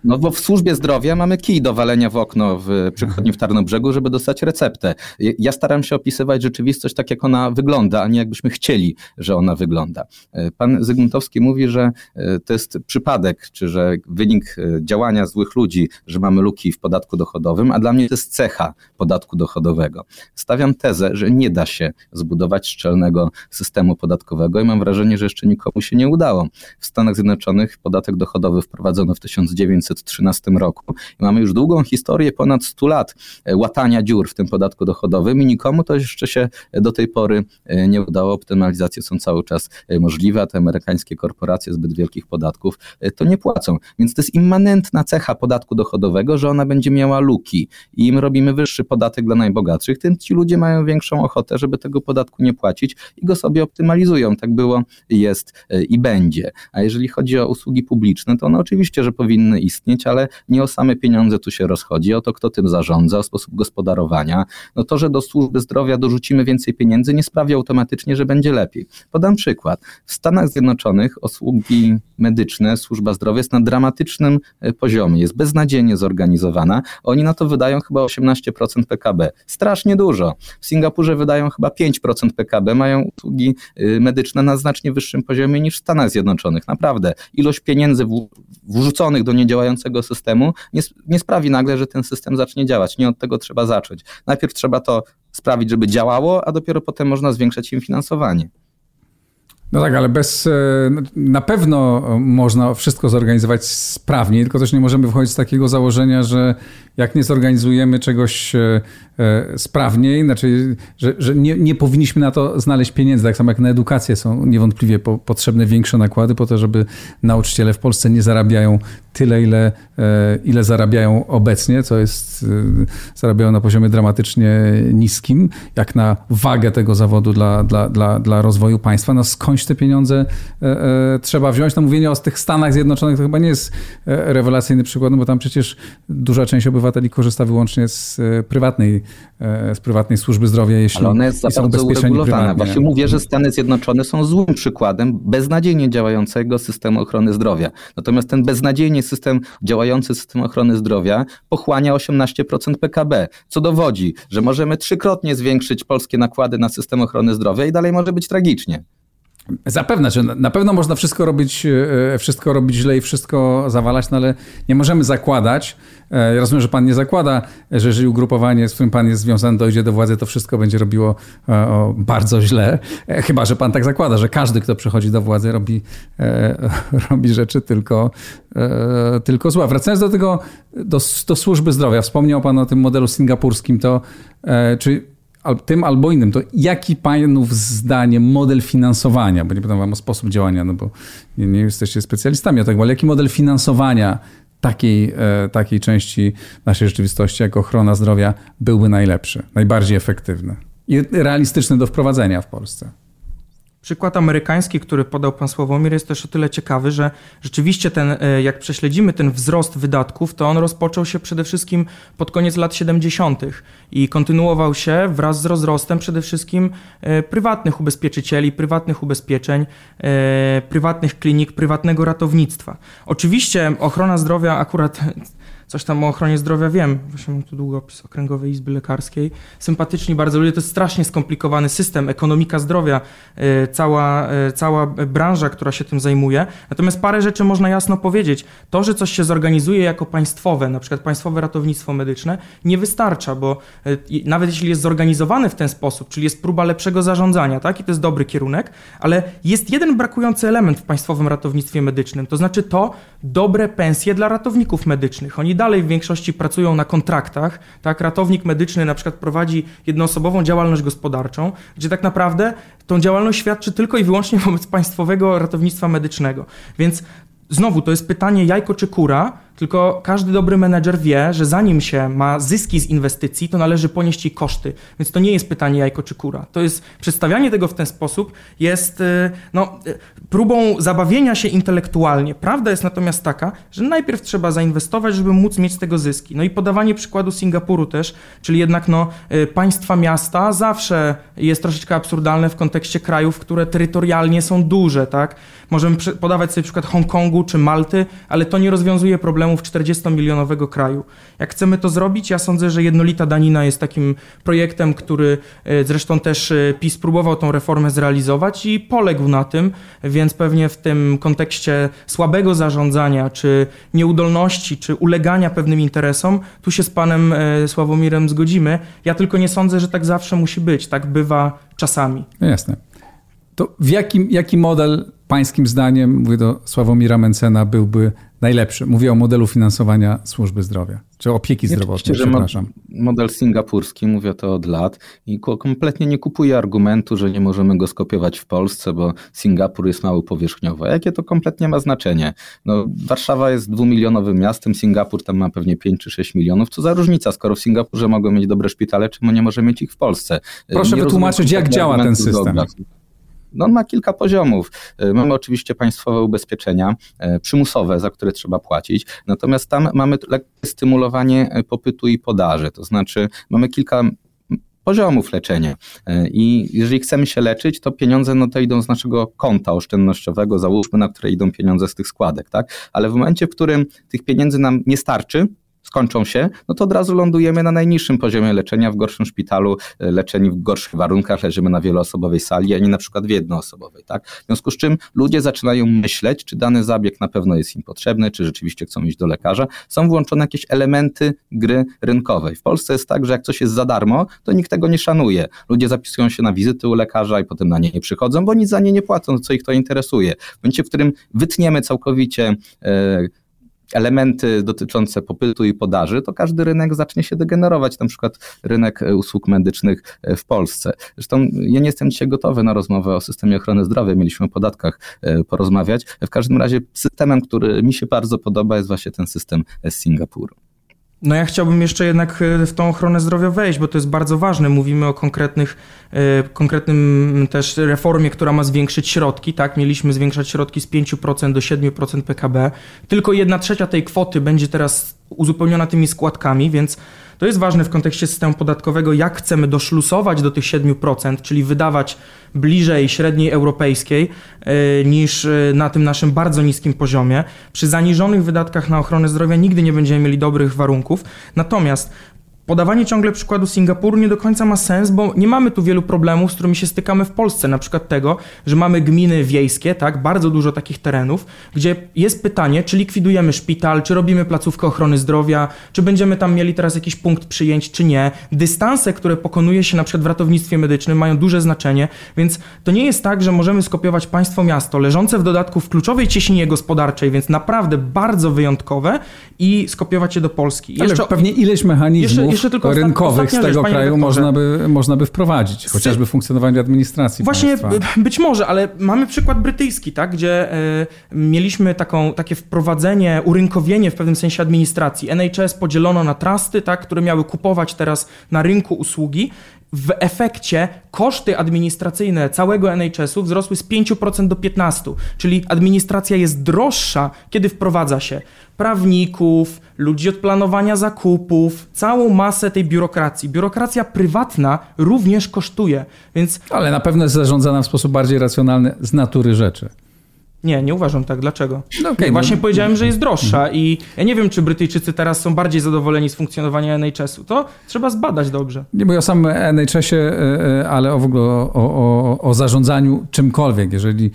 No bo w służbie zdrowia mamy kij do walenia w okno w przychodni w Tarnobrzegu, żeby dostać receptę. Ja staram się opisywać rzeczywistość tak, jak ona wygląda, a nie jakbyśmy chcieli, że ona wygląda. E, pan Zygmuntowski mówi, że e, to jest przypadek, czy że wynik e, działania złych ludzi, że mamy luki w podatku dochodowym, a dla mnie to jest cecha podatku dochodowego. Stawiam tezę, że nie da się zbudować szczelnego systemu podatkowego i mam wrażenie, że jeszcze nikomu się nie udało. W Stanach Zjednoczonych podatek dochodowy wprowadzono w 1900 1913 roku. I mamy już długą historię, ponad 100 lat łatania dziur w tym podatku dochodowym i nikomu to jeszcze się do tej pory nie udało. Optymalizacje są cały czas możliwe, a te amerykańskie korporacje zbyt wielkich podatków to nie płacą. Więc to jest immanentna cecha podatku dochodowego, że ona będzie miała luki i im robimy wyższy podatek dla najbogatszych, tym ci ludzie mają większą ochotę, żeby tego podatku nie płacić i go sobie optymalizują. Tak było, jest e, i będzie. A jeżeli chodzi o usługi publiczne, to one oczywiście, że powinny istnieć, ale nie o same pieniądze tu się rozchodzi, o to, kto tym zarządza, o sposób gospodarowania. No to, że do służby zdrowia dorzucimy więcej pieniędzy, nie sprawia automatycznie, że będzie lepiej. Podam przykład. W Stanach Zjednoczonych usługi medyczne, służba zdrowia jest na dramatycznym e, poziomie, jest beznadziejnie zorganizowana. Oni na to wydają chyba 18% PKB. Strasznie dużo. W Singapurze wydają chyba 5% PKB, mają usługi y, medyczne na znacznie wyższym poziomie niż w Stanach Zjednoczonych. Naprawdę. Ilość pieniędzy wrzuconych do niedziałającego systemu nie, nie sprawi nagle, że ten system zacznie działać. Nie od tego trzeba zacząć. Najpierw trzeba to sprawić, żeby działało, a dopiero potem można zwiększać im finansowanie. No tak, ale bez. E, na pewno można wszystko zorganizować sprawnie, tylko też nie możemy wychodzić z takiego założenia, że jak nie zorganizujemy czegoś e, e, sprawniej, znaczy, że, że nie, nie powinniśmy na to znaleźć pieniędzy. Tak samo jak na edukację są niewątpliwie po, potrzebne większe nakłady po to, żeby nauczyciele w Polsce nie zarabiają tyle, ile, ile zarabiają obecnie, co jest, zarabiają na poziomie dramatycznie niskim, jak na wagę tego zawodu dla, dla, dla, dla rozwoju państwa. No skąd skądś te pieniądze e, e, trzeba wziąć. No mówienie o tych Stanach Zjednoczonych to chyba nie jest e, rewelacyjny przykład, no bo tam przecież duża część obywateli korzysta wyłącznie z prywatnej, z prywatnej służby zdrowia, jeśli Ale ona jest za bardzo uregulowana. Właśnie mówię, że Stany Zjednoczone są złym przykładem beznadziejnie działającego systemu ochrony zdrowia. Natomiast ten beznadziejnie system działający system ochrony zdrowia pochłania 18% PKB, co dowodzi, że możemy trzykrotnie zwiększyć polskie nakłady na system ochrony zdrowia i dalej może być tragicznie. Zapewne, że na pewno można wszystko robić, e, wszystko robić źle i wszystko zawalać, no ale nie możemy zakładać, e, ja rozumiem, że pan nie zakłada, że jeżeli ugrupowanie, z którym pan jest związany, dojdzie do władzy, to wszystko będzie robiło e, bardzo źle. Chyba, że pan tak zakłada, że każdy, kto przychodzi do władzy, robi, robi rzeczy tylko, tylko złe. Wracając do tego, do, do służby zdrowia, wspomniał pan o tym modelu singapurskim, to czy tym albo innym, to jaki panów zdaniem model finansowania, bo nie pytam wam o sposób działania, no bo nie, nie jesteście specjalistami o tego, ale jaki model finansowania takiej, e, takiej części naszej rzeczywistości jak ochrona zdrowia byłby najlepszy, najbardziej efektywny i realistyczny do wprowadzenia w Polsce? Przykład amerykański, który podał pan Sławomir, jest też o tyle ciekawy, że rzeczywiście ten, e, jak prześledzimy ten wzrost wydatków, to on rozpoczął się przede wszystkim pod koniec lat 70. i kontynuował się wraz z rozrostem przede wszystkim e, prywatnych ubezpieczycieli, prywatnych ubezpieczeń, e, prywatnych klinik, prywatnego ratownictwa. Oczywiście ochrona zdrowia akurat coś tam o ochronie zdrowia wiem. Właśnie mam tu długopis Okręgowej Izby Lekarskiej. Sympatyczni bardzo ludzie. To jest strasznie skomplikowany system, ekonomika zdrowia, e, cała, e, cała branża, która się tym zajmuje. Natomiast parę rzeczy można jasno powiedzieć. To, że coś się zorganizuje jako państwowe, na przykład państwowe ratownictwo medyczne, nie wystarcza, bo e, nawet jeśli jest zorganizowane w ten sposób, czyli jest próba lepszego zarządzania, tak, i to jest dobry kierunek, ale jest jeden brakujący element w państwowym ratownictwie medycznym, to znaczy to dobre pensje dla ratowników medycznych. Oni dalej w większości pracują na kontraktach. Tak? Ratownik medyczny na przykład prowadzi jednoosobową działalność gospodarczą, gdzie tak naprawdę tą działalność świadczy tylko i wyłącznie wobec państwowego ratownictwa medycznego. Więc znowu to jest pytanie jajko czy kura, tylko każdy dobry menedżer wie, że zanim się ma zyski z inwestycji, to należy ponieść jej koszty. Więc to nie jest pytanie jajko czy kura. To jest przedstawianie tego w ten sposób jest y, no, y, próbą zabawienia się intelektualnie. Prawda jest natomiast taka, że najpierw trzeba zainwestować, żeby móc mieć z tego zyski. No i podawanie przykładu Singapuru też, czyli jednak no, y, państwa miasta zawsze jest troszeczkę absurdalne w kontekście krajów, które terytorialnie są duże, tak? Możemy podawać sobie przykład Hongkongu czy Malty, ale to nie rozwiązuje problemów 40-milionowego kraju. Jak chcemy to zrobić, ja sądzę, że jednolita danina jest takim projektem, który e, zresztą też e, PiS próbował tą reformę zrealizować i poległ na tym, więc pewnie w tym kontekście słabego zarządzania, czy nieudolności, czy ulegania pewnym interesom, tu się z panem e, Sławomirem zgodzimy. Ja tylko nie sądzę, że tak zawsze musi być. Tak bywa czasami. Jasne. To w jakim, jaki model pańskim zdaniem, mówię do Sławomira Mencena, byłby najlepszy? Mówię o modelu finansowania służby zdrowia, czy opieki nie, zdrowotnej, przepraszam. Model singapurski, mówię to od lat i kompletnie nie kupuję argumentu, że nie możemy go skopiować w Polsce, bo Singapur jest mało powierzchniowy. Jakie to kompletnie ma znaczenie? No, Warszawa jest dwumilionowym miastem, Singapur tam ma pewnie 5 czy 6 milionów. Co za różnica, skoro w Singapurze mogą mieć dobre szpitale, czemu nie może mieć ich w Polsce? Proszę nie wytłumaczyć, jak działa ten system. No on ma kilka poziomów. E, mamy oczywiście państwowe ubezpieczenia e, przymusowe, za które trzeba płacić, natomiast tam mamy stymulowanie e, popytu i podaży, to znaczy mamy kilka poziomów leczenia. I jeżeli chcemy się leczyć, to pieniądze no to idą z naszego konta oszczędnościowego, załóżmy, na które idą pieniądze z tych składek, tak? Ale w momencie, w którym tych pieniędzy nam nie starczy, skończą się, no to od razu lądujemy na najniższym poziomie leczenia, w gorszym szpitalu, e, leczeni w gorszych warunkach, leżymy na wieloosobowej sali, a nie na przykład w jednoosobowej. Tak? W związku z czym ludzie zaczynają myśleć, czy dany zabieg na pewno jest im potrzebny, czy rzeczywiście chcą iść do lekarza. Są włączone jakieś elementy gry rynkowej. W Polsce jest tak, że jak coś jest za darmo, to nikt tego nie szanuje. Ludzie zapisują się na wizyty u lekarza i potem na nie nie przychodzą, bo nic za nie nie płacą, co ich to interesuje. W momencie, w którym wytniemy całkowicie e, elementy dotyczące popytu i podaży, to każdy rynek zacznie się degenerować, na przykład rynek e, usług medycznych e, w Polsce. Zresztą ja nie jestem dzisiaj gotowy na rozmowę o systemie ochrony zdrowia, mieliśmy o podatkach e, porozmawiać. W każdym razie systemem, który mi się bardzo podoba jest właśnie ten system z Singapuru. No ja chciałbym jeszcze jednak e, w tą ochronę zdrowia wejść, bo to jest bardzo ważne. Mówimy o konkretnych, e, konkretnym też reformie, która ma zwiększyć środki, tak? Mieliśmy zwiększać środki z 5% do 7% PKB. Tylko jedna trzecia tej kwoty będzie teraz uzupełniona tymi składkami, więc to jest ważne w kontekście systemu podatkowego, jak chcemy doszlusować do tych 7%, czyli wydawać bliżej średniej europejskiej e, niż e, na tym naszym bardzo niskim poziomie. Przy zaniżonych wydatkach na ochronę zdrowia nigdy nie będziemy mieli dobrych warunków. Natomiast Podawanie ciągle przykładu Singapuru nie do końca ma sens, bo nie mamy tu wielu problemów, z którymi się stykamy w Polsce. Na przykład tego, że mamy gminy wiejskie, tak, bardzo dużo takich terenów, gdzie jest pytanie, czy likwidujemy szpital, czy robimy placówkę ochrony zdrowia, czy będziemy tam mieli teraz jakiś punkt przyjęć, czy nie. Dystanse, które pokonuje się na przykład w ratownictwie medycznym mają duże znaczenie, więc to nie jest tak, że możemy skopiować państwo miasto, leżące w dodatku w kluczowej cieśninie gospodarczej, więc naprawdę bardzo wyjątkowe i skopiować je do Polski. Ale jeszcze, pewnie ileś mechanizmów jeszcze, jeszcze rynkowych z tego kraju można by, można by wprowadzić, chociażby funkcjonowanie administracji Właśnie państwa. być może, ale mamy przykład brytyjski, tak, gdzie y, mieliśmy taką, takie wprowadzenie, urynkowienie w pewnym sensie administracji. NHS podzielono na trusty, tak, które miały kupować teraz na rynku usługi w efekcie koszty administracyjne całego NHS-u wzrosły z 5% do 15%, czyli administracja jest droższa, kiedy wprowadza się prawników, ludzi od planowania zakupów, całą masę tej biurokracji. Biurokracja prywatna również kosztuje, więc... Ale na pewno jest zarządzana w sposób bardziej racjonalny z natury rzeczy. Nie, nie uważam tak. Dlaczego? No okay, Właśnie no. powiedziałem, że jest droższa i ja nie wiem, czy Brytyjczycy teraz są bardziej zadowoleni z funkcjonowania NHS-u. To trzeba zbadać dobrze. Nie mówię o samym NHS-ie, e, e, ale w ogóle o, o, o zarządzaniu czymkolwiek. Jeżeli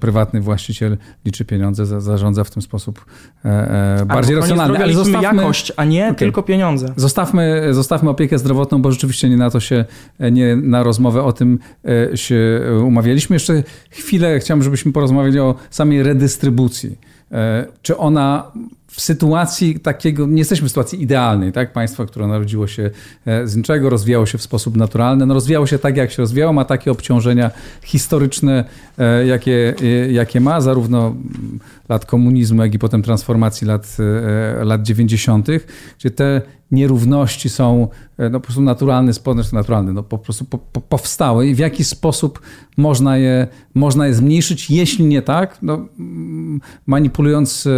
prywatny właściciel liczy pieniądze, zarządza w ten sposób e, bardziej racjonalny. Ale zostawmy jakość, a nie okay. tylko pieniądze. Zostawmy, zostawmy opiekę zdrowotną, bo rzeczywiście nie na to się, nie na rozmowę o tym się umawialiśmy. Jeszcze chwilę chciałbym, żebyśmy porozmawiali o samej redystrybucji. Czy ona w sytuacji takiego, nie jesteśmy w sytuacji idealnej, tak? Państwo, które narodziło się e, z niczego, rozwijało się w sposób naturalny, no rozwijało się tak, jak się rozwijało, ma takie obciążenia historyczne, e, jakie, e, jakie ma, zarówno lat komunizmu, jak i potem transformacji lat, lat 90., gdzie te nierówności są no, po prostu naturalny, znaczy naturalny, no, po prostu po, po, powstały i w jaki sposób można je, można je zmniejszyć, jeśli nie tak, no, manipulując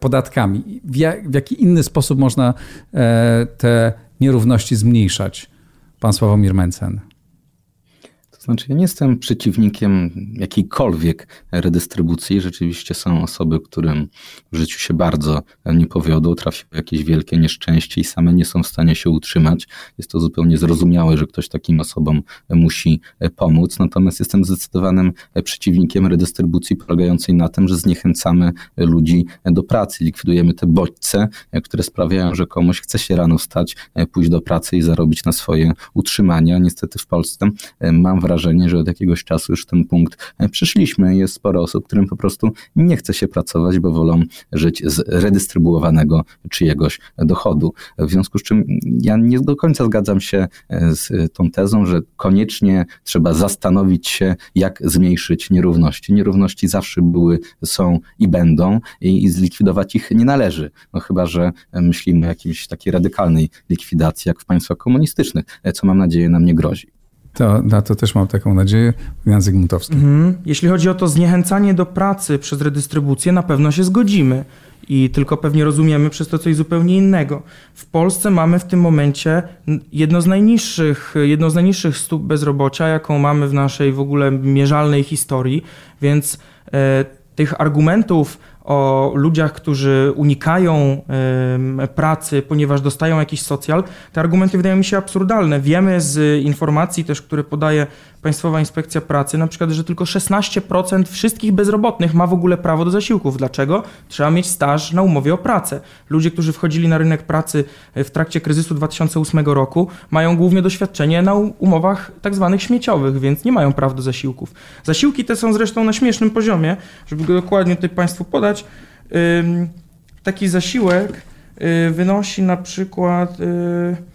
podatkami. W, jak, w jaki inny sposób można e, te nierówności zmniejszać? Pan Sławomir Mencen. Znaczy, ja nie jestem przeciwnikiem jakiejkolwiek redystrybucji. Rzeczywiście są osoby, którym w życiu się bardzo nie powiodło, trafiły jakieś wielkie nieszczęście i same nie są w stanie się utrzymać. Jest to zupełnie zrozumiałe, że ktoś takim osobom musi pomóc. Natomiast jestem zdecydowanym przeciwnikiem redystrybucji polegającej na tym, że zniechęcamy ludzi do pracy. Likwidujemy te bodźce, które sprawiają, że komuś chce się rano wstać, pójść do pracy i zarobić na swoje utrzymanie. Niestety w Polsce mam wrażenie, wrażenie, że od jakiegoś czasu już ten punkt przyszliśmy. Jest sporo osób, którym po prostu nie chce się pracować, bo wolą żyć z redystrybuowanego czyjegoś dochodu. W związku z czym ja nie do końca zgadzam się z tą tezą, że koniecznie trzeba zastanowić się, jak zmniejszyć nierówności. Nierówności zawsze były, są i będą i, i zlikwidować ich nie należy. No chyba, że myślimy o jakiejś takiej radykalnej likwidacji, jak w państwach komunistycznych, co mam nadzieję nam nie grozi. To, na to też mam taką nadzieję. Jan Zygmuntowski. Mhm. Jeśli chodzi o to zniechęcanie do pracy przez redystrybucję, na pewno się zgodzimy. I tylko pewnie rozumiemy przez to coś zupełnie innego. W Polsce mamy w tym momencie jedno z najniższych, jedno z najniższych stóp bezrobocia, jaką mamy w naszej w ogóle mierzalnej historii, więc e, tych argumentów o ludziach, którzy unikają pracy, ponieważ dostają jakiś socjal, te argumenty wydają mi się absurdalne. Wiemy z informacji też, które podaje Państwowa Inspekcja Pracy, na przykład, że tylko 16% wszystkich bezrobotnych ma w ogóle prawo do zasiłków. Dlaczego? Trzeba mieć staż na umowie o pracę. Ludzie, którzy wchodzili na rynek pracy w trakcie kryzysu 2008 roku, mają głównie doświadczenie na umowach tak zwanych śmieciowych, więc nie mają praw do zasiłków. Zasiłki te są zresztą na śmiesznym poziomie, żeby go dokładnie tutaj Państwu podać. Taki zasiłek y, wynosi na przykład y,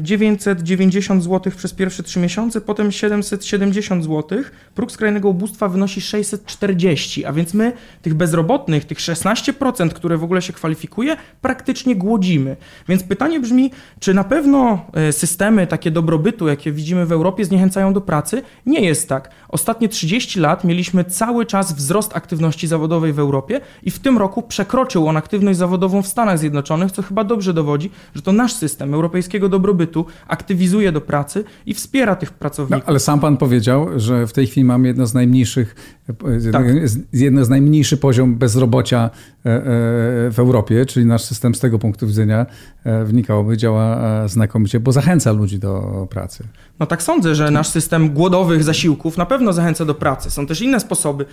990 zł przez pierwsze 3 miesiące, potem 770 zł. Próg skrajnego ubóstwa wynosi 640, a więc my tych bezrobotnych, tych 16%, które w ogóle się kwalifikuje, praktycznie głodzimy. Więc pytanie brzmi, czy na pewno e, systemy takie dobrobytu, jakie widzimy w Europie, zniechęcają do pracy? Nie jest tak. Ostatnie 30 lat mieliśmy cały czas wzrost aktywności zawodowej w Europie i w tym roku przekroczył on aktywność zawodową w Stanach Zjednoczonych, co chyba dobrze dowodzi, że to nasz system europejskiego dobrobytu dobrobytu, aktywizuje do pracy i wspiera tych pracowników. No, ale sam pan powiedział, że w tej chwili mamy jedno z najmniejszych, tak. jedno z najmniejszy poziom bezrobocia e, e, w Europie, czyli nasz system z tego punktu widzenia e, wynikałoby działa znakomicie, bo zachęca ludzi do pracy. No tak sądzę, że nasz system głodowych zasiłków na pewno zachęca do pracy. Są też inne sposoby.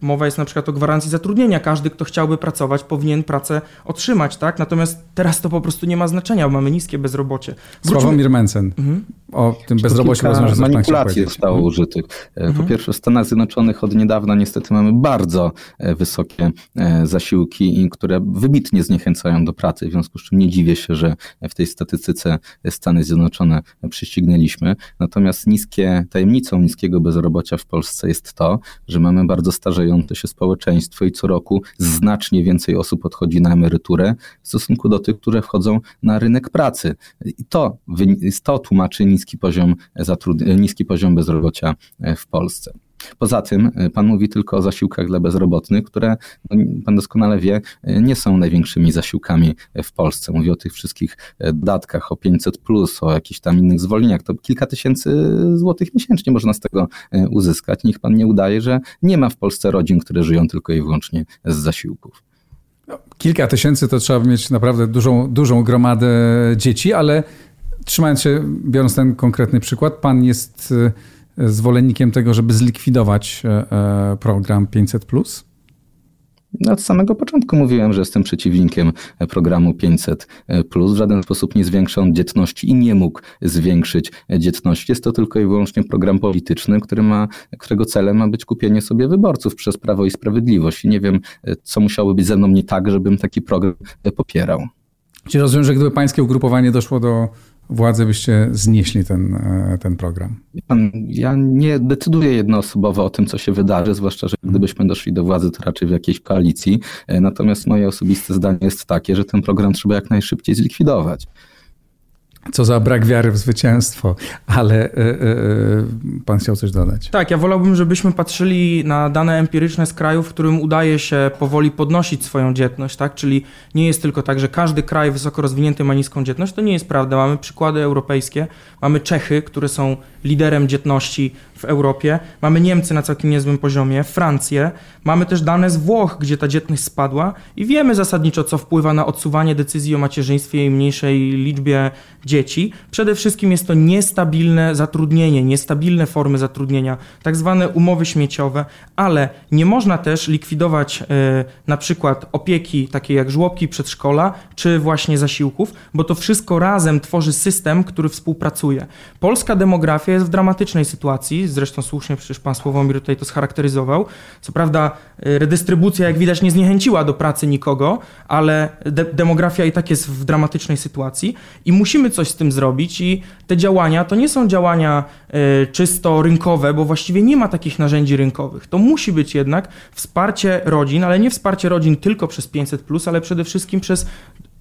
Mowa jest na przykład o gwarancji zatrudnienia. Każdy, kto chciałby pracować, powinien pracę otrzymać, tak? Natomiast teraz to po prostu nie ma znaczenia, bo mamy niskie bezrobocie. Wróćmy... Sławomir Mencen. Mhm. O tym bezrobociu rozumiem, że manipulacji zostało mhm. użytych. Mhm. Po pierwsze w Stanach Zjednoczonych od niedawna niestety mamy bardzo e, wysokie e, zasiłki, które wybitnie zniechęcają do pracy, w związku z czym nie dziwię się, że w tej statystyce Stany Zjednoczone przyścignęliśmy. Natomiast niskie, tajemnicą niskiego bezrobocia w Polsce jest to, że mamy bardzo starzejące się społeczeństwo i co roku znacznie więcej osób odchodzi na emeryturę w stosunku do tych, które wchodzą na rynek pracy. I to, to tłumaczy niski poziom, niski poziom bezrobocia w Polsce. Poza tym e, pan mówi tylko o zasiłkach dla bezrobotnych, które no, pan doskonale wie, e, nie są największymi zasiłkami w Polsce. Mówię o tych wszystkich dodatkach, o 500, o jakichś tam innych zwolnieniach. To kilka tysięcy złotych miesięcznie można z tego uzyskać. Niech pan nie udaje, że nie ma w Polsce rodzin, które żyją tylko i wyłącznie z zasiłków. No, kilka tysięcy to trzeba mieć naprawdę dużą, dużą gromadę dzieci, ale trzymając się, biorąc ten konkretny przykład, pan jest zwolennikiem tego, żeby zlikwidować e, e, program 500. No, od samego początku mówiłem, że jestem przeciwnikiem programu 500. W żaden sposób nie zwiększa on dzietności i nie mógł zwiększyć dzietności. Jest to tylko i wyłącznie program polityczny, który ma, którego celem ma być kupienie sobie wyborców przez Prawo i Sprawiedliwość. I nie wiem, co musiałoby być ze mną nie tak, żebym taki program popierał. Czyli rozumiem, że gdyby pańskie ugrupowanie doszło do władzy byście znieśli ten, e, ten program? Ja nie decyduję jednoosobowo o tym, co się wydarzy, zwłaszcza, że gdybyśmy doszli do władzy, to raczej w jakiejś koalicji. E, natomiast moje osobiste zdanie jest takie, że ten program trzeba jak najszybciej zlikwidować. Co za brak wiary w zwycięstwo, ale yy, pan chciał coś dodać. Tak, ja wolałbym, żebyśmy patrzyli na dane empiryczne z krajów, w którym udaje się powoli podnosić swoją dzietność, tak? Czyli nie jest tylko tak, że każdy kraj wysoko rozwinięty ma niską dzietność. To nie jest prawda. Mamy przykłady europejskie. Mamy Czechy, które są liderem dzietności w Europie, mamy Niemcy na całkiem niezłym poziomie, Francję, mamy też dane z Włoch, gdzie ta dzietność spadła i wiemy zasadniczo, co wpływa na odsuwanie decyzji o macierzyństwie i mniejszej liczbie dzieci. Przede wszystkim jest to niestabilne zatrudnienie, niestabilne formy zatrudnienia, tak zwane umowy śmieciowe, ale nie można też likwidować e, na przykład opieki takiej jak żłobki, przedszkola, czy właśnie zasiłków, bo to wszystko razem tworzy system, który współpracuje. Polska demografia jest w dramatycznej sytuacji, zresztą słusznie przecież pan Sławomir tutaj to scharakteryzował. Co prawda e, redystrybucja, jak widać, nie zniechęciła do pracy nikogo, ale de demografia i tak jest w dramatycznej sytuacji i musimy coś z tym zrobić i te działania to nie są działania y, czysto rynkowe, bo właściwie nie ma takich narzędzi rynkowych. To musi być jednak wsparcie rodzin, ale nie wsparcie rodzin tylko przez 500+, ale przede wszystkim przez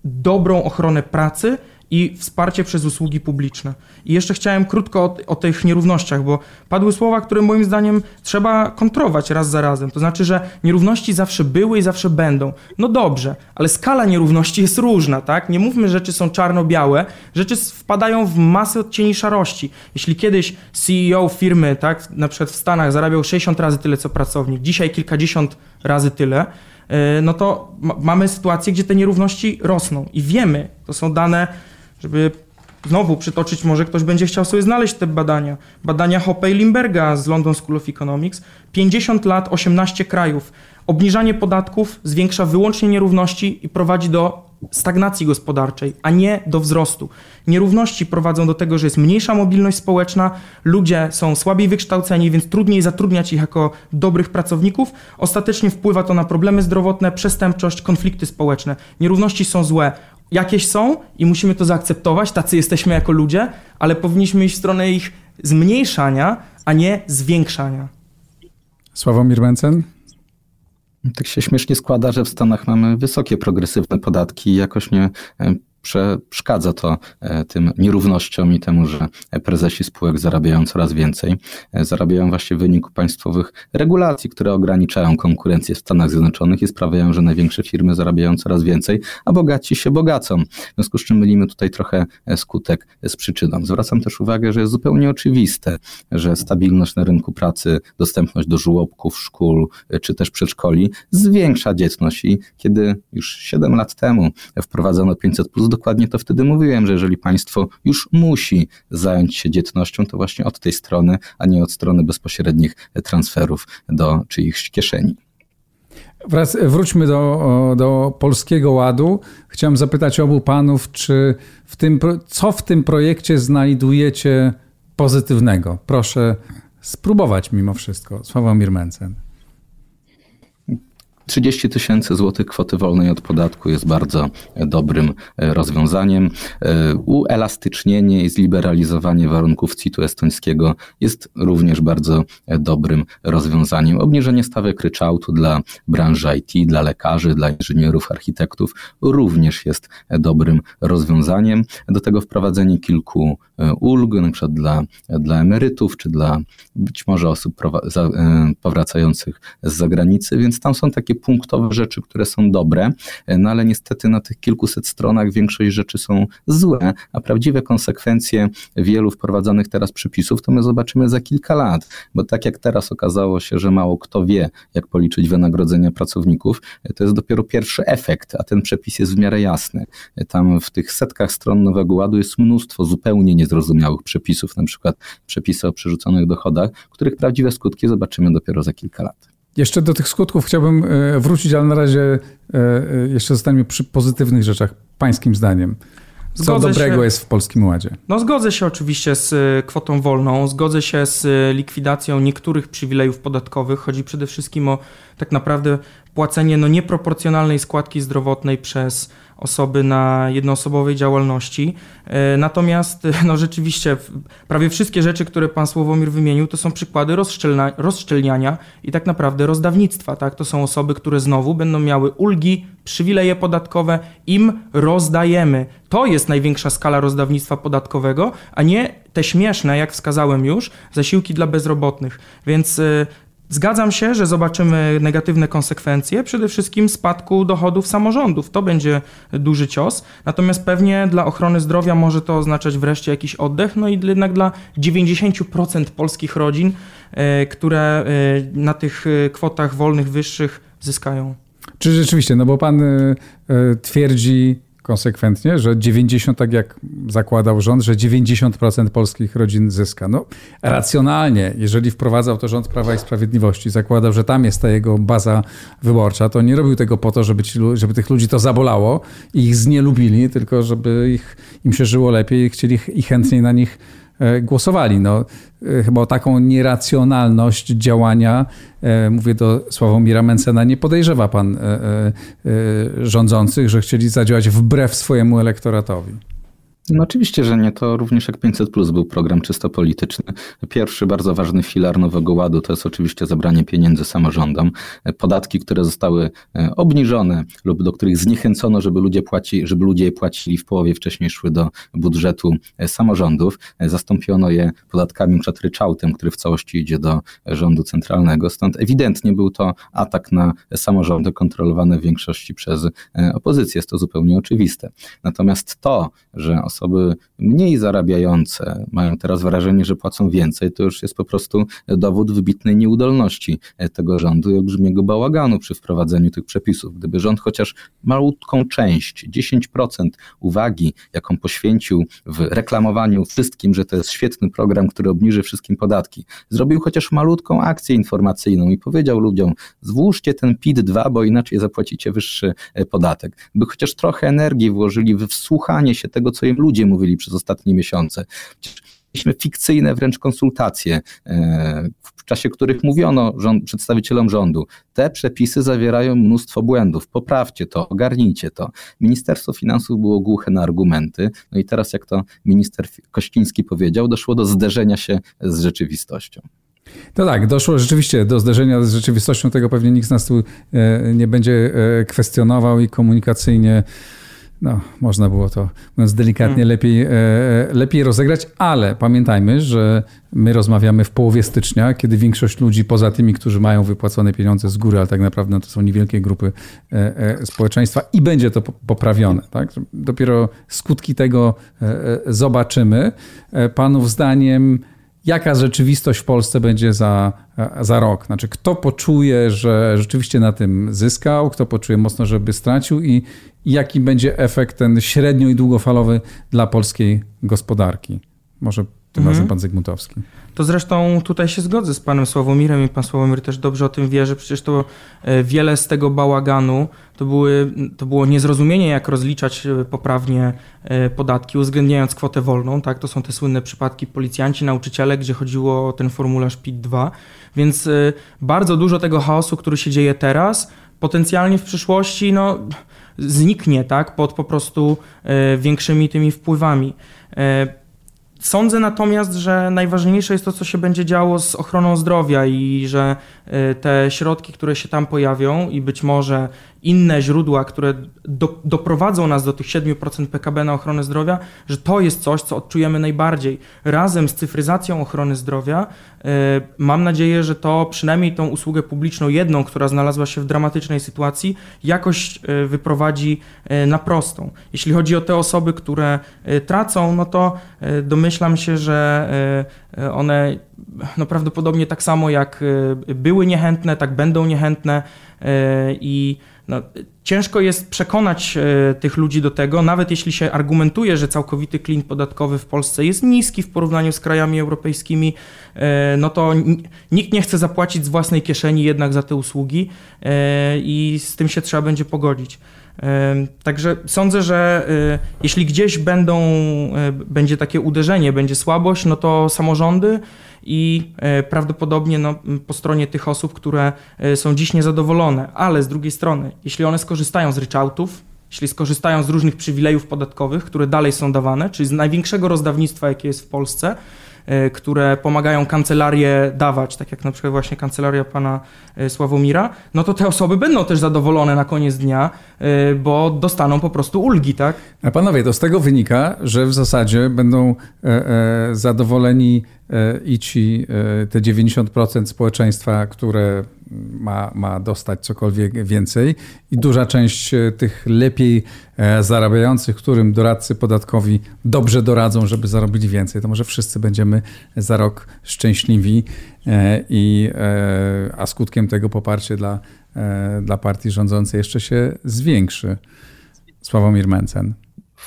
dobrą ochronę pracy i wsparcie przez usługi publiczne. I jeszcze chciałem krótko o, o, tych nierównościach, bo padły słowa, które moim zdaniem trzeba kontrować raz za razem. To znaczy, że nierówności zawsze były i zawsze będą. No dobrze, ale skala nierówności jest różna, tak? Nie mówmy, że rzeczy są czarno-białe, rzeczy wpadają w masę odcieni szarości. Jeśli kiedyś CEO firmy, tak, na przykład w Stanach zarabiał 60 razy tyle co pracownik, dzisiaj kilkadziesiąt razy tyle, y, no to mamy sytuację, gdzie te nierówności rosną i wiemy, to są dane żeby znowu przytoczyć, może ktoś będzie chciał sobie znaleźć te badania. Badania Hoppe i Limberga z London School of Economics. 50 lat, 18 krajów. Obniżanie podatków zwiększa wyłącznie nierówności i prowadzi do stagnacji gospodarczej, a nie do wzrostu. Nierówności prowadzą do tego, że jest mniejsza mobilność społeczna, ludzie są słabiej wykształceni, więc trudniej zatrudniać ich jako dobrych pracowników. Ostatecznie wpływa to na problemy zdrowotne, przestępczość, konflikty społeczne. Nierówności są złe jakieś są i musimy to zaakceptować, tacy jesteśmy jako ludzie, ale powinniśmy iść w stronę ich zmniejszania, a nie zwiększania. Sławomir Mencen? Tak się śmiesznie składa, że w Stanach mamy wysokie progresywne podatki i jakoś nie przeszkadza to e, tym nierównościom i temu, że prezesi spółek zarabiają coraz więcej. E, zarabiają właśnie w wyniku państwowych regulacji, które ograniczają konkurencję w Stanach Zjednoczonych i sprawiają, że największe firmy zarabiają coraz więcej, a bogaci się bogacą. W związku z czym mylimy tutaj trochę e, skutek z przyczyną. Zwracam też uwagę, że jest zupełnie oczywiste, że stabilność na rynku pracy, dostępność do żłobków, szkół czy też przedszkoli zwiększa dzietność i kiedy już 7 lat temu wprowadzono 500 plus dokładnie to wtedy mówiłem, że jeżeli państwo już musi zająć się dzietnością, to właśnie od tej strony, a nie od strony bezpośrednich transferów do czyichś kieszeni. Wraz, wróćmy do, do Polskiego Ładu. Chciałem zapytać obu panów, czy w tym, co w tym projekcie znajdujecie pozytywnego? Proszę spróbować mimo wszystko. Sławomir Mencen. 30 tysięcy złotych kwoty wolnej od podatku jest bardzo dobrym e, rozwiązaniem. E, uelastycznienie i zliberalizowanie warunków CIT-u estońskiego jest również bardzo e, dobrym rozwiązaniem. Obniżenie stawek ryczałtu dla branży IT, dla lekarzy, dla inżynierów, architektów również jest dobrym rozwiązaniem. Do tego wprowadzenie kilku ulg, na przykład dla, dla emerytów, czy dla być może osób powracających z zagranicy, więc tam są takie punktowe rzeczy, które są dobre, no ale niestety na tych kilkuset stronach większość rzeczy są złe, a prawdziwe konsekwencje wielu wprowadzanych teraz przepisów to my zobaczymy za kilka lat, bo tak jak teraz okazało się, że mało kto wie, jak policzyć wynagrodzenia pracowników, to jest dopiero pierwszy efekt, a ten przepis jest w miarę jasny. Tam w tych setkach stron Nowego Ładu jest mnóstwo zupełnie niezrozumiałych przepisów, na przykład przepisy o przerzuconych dochodach, których prawdziwe skutki zobaczymy dopiero za kilka lat. Jeszcze do tych skutków chciałbym e, wrócić, ale na razie e, e, jeszcze zostaniemy przy pozytywnych rzeczach. Pańskim zdaniem. Co zgodzę dobrego się, jest w Polskim Ładzie? No zgodzę się oczywiście z kwotą wolną, zgodzę się z likwidacją niektórych przywilejów podatkowych. Chodzi przede wszystkim o tak naprawdę płacenie no, nieproporcjonalnej składki zdrowotnej przez osoby na jednoosobowej działalności. E, natomiast no rzeczywiście prawie wszystkie rzeczy, które pan Sławomir wymienił, to są przykłady rozszczelniania i tak naprawdę rozdawnictwa. Tak? To są osoby, które znowu będą miały ulgi, przywileje podatkowe, im rozdajemy. To jest największa skala rozdawnictwa podatkowego, a nie te śmieszne, jak wskazałem już, zasiłki dla bezrobotnych. Więc e, Zgadzam się, że zobaczymy negatywne konsekwencje, przede wszystkim spadku dochodów samorządów. To będzie duży cios, natomiast pewnie dla ochrony zdrowia może to oznaczać wreszcie jakiś oddech, no i jednak dla 90% polskich rodzin, e, które e, na tych e, kwotach wolnych wyższych zyskają. Czy rzeczywiście, no bo pan twierdzi, konsekwentnie, że 90, tak jak zakładał rząd, że 90% polskich rodzin zyska. No, racjonalnie, jeżeli wprowadzał to rząd Prawa i Sprawiedliwości, zakładał, że tam jest ta jego baza wyborcza, to nie robił tego po to, żeby, ci, żeby tych ludzi to zabolało i ich znielubili, tylko żeby ich, im się żyło lepiej i chcieli i chętniej na nich głosowali. No, e, chyba o taką nieracjonalność działania, e, mówię do Sławomira Mencena, nie podejrzewa pan rządzących, że chcieli zadziałać wbrew swojemu elektoratowi. No oczywiście, że nie. To również jak 500 Plus był program czysto polityczny. Pierwszy bardzo ważny filar Nowego Ładu to jest oczywiście zabranie pieniędzy samorządom. Podatki, które zostały e, obniżone lub do których zniechęcono, żeby ludzie, płaci, żeby ludzie je płacili w połowie wcześniej szły do budżetu e, samorządów. E, zastąpiono je podatkami, np. ryczałtem, który w całości idzie do rządu centralnego. Stąd ewidentnie był to atak na samorządy kontrolowane w większości przez opozycję. Jest to zupełnie oczywiste. Natomiast to, że osoby osoby mniej zarabiające mają teraz wrażenie, że płacą więcej, to już jest po prostu dowód wybitnej nieudolności tego rządu i olbrzymiego bałaganu przy wprowadzeniu tych przepisów. Gdyby rząd chociaż malutką część, 10% uwagi, jaką poświęcił w reklamowaniu wszystkim, że to jest świetny program, który obniży wszystkim podatki, zrobił chociaż malutką akcję informacyjną i powiedział ludziom, zwłóżcie ten PIT-2, bo inaczej zapłacicie wyższy podatek. By chociaż trochę energii włożyli w wsłuchanie się tego, co im ludzie mówili przez ostatnie miesiące. Mieliśmy fikcyjne wręcz konsultacje, e, w czasie których mówiono rząd, przedstawicielom rządu, te przepisy zawierają mnóstwo błędów, poprawcie to, ogarnijcie to. Ministerstwo Finansów było głuche na argumenty, no i teraz jak to minister Kościński powiedział, doszło do zderzenia się z rzeczywistością. No tak, doszło rzeczywiście do zderzenia z rzeczywistością, tego pewnie nikt z nas tu e, nie będzie e, kwestionował i komunikacyjnie no, można było to, mówiąc delikatnie, hmm. lepiej, e, lepiej rozegrać, ale pamiętajmy, że my rozmawiamy w połowie stycznia, kiedy większość ludzi, poza tymi, którzy mają wypłacone pieniądze z góry, ale tak naprawdę to są niewielkie grupy e, e, społeczeństwa i będzie to poprawione. Tak? Dopiero skutki tego zobaczymy. Panów zdaniem, jaka rzeczywistość w Polsce będzie za, za rok. Znaczy, kto poczuje, że rzeczywiście na tym zyskał, kto poczuje mocno, żeby stracił i jaki będzie efekt ten średnio i długofalowy dla polskiej gospodarki. Może tym mhm. razem pan Zygmuntowski. To zresztą tutaj się zgodzę z panem Sławomirem i pan Sławomir też dobrze o tym wie, że przecież to e, wiele z tego bałaganu to, były, to było niezrozumienie, jak rozliczać e, poprawnie e, podatki, uwzględniając kwotę wolną. Tak? To są te słynne przypadki policjanci, nauczyciele, gdzie chodziło o ten formularz PIT-2. Więc bardzo dużo tego chaosu, który się dzieje teraz, potencjalnie w przyszłości no, zniknie tak? pod po prostu większymi tymi wpływami. Sądzę natomiast, że najważniejsze jest to, co się będzie działo z ochroną zdrowia i że y, te środki, które się tam pojawią i być może inne źródła, które do, doprowadzą nas do tych 7% PKB na ochronę zdrowia, że to jest coś, co odczujemy najbardziej. Razem z cyfryzacją ochrony zdrowia y, mam nadzieję, że to przynajmniej tą usługę publiczną, jedną, która znalazła się w dramatycznej sytuacji, jakoś y, wyprowadzi y, na prostą. Jeśli chodzi o te osoby, które tracą, no to domyślam się, że one no prawdopodobnie tak samo jak były niechętne, tak będą niechętne i no, ciężko jest przekonać e, tych ludzi do tego, nawet jeśli się argumentuje, że całkowity klin podatkowy w Polsce jest niski w porównaniu z krajami europejskimi, e, no to nikt nie chce zapłacić z własnej kieszeni jednak za te usługi e, i z tym się trzeba będzie pogodzić. Także sądzę, że jeśli gdzieś będą, będzie takie uderzenie, będzie słabość, no to samorządy i e, prawdopodobnie no, po stronie tych osób, które e, są dziś niezadowolone, ale z drugiej strony, jeśli one skorzystają z ryczałtów, jeśli skorzystają z różnych przywilejów podatkowych, które dalej są dawane, czyli z największego rozdawnictwa, jakie jest w Polsce, które pomagają kancelarię dawać, tak jak na przykład właśnie kancelaria pana Sławomira, no to te osoby będą też zadowolone na koniec dnia, bo dostaną po prostu ulgi, tak? A panowie, to z tego wynika, że w zasadzie będą zadowoleni i ci te 90% społeczeństwa, które ma, ma dostać cokolwiek więcej i duża część e, tych lepiej e, zarabiających, którym doradcy podatkowi dobrze doradzą, żeby zarobili więcej, to może wszyscy będziemy za rok szczęśliwi e, i a skutkiem tego poparcie dla, dla partii rządzącej jeszcze się zwiększy. Sławomir Mencen.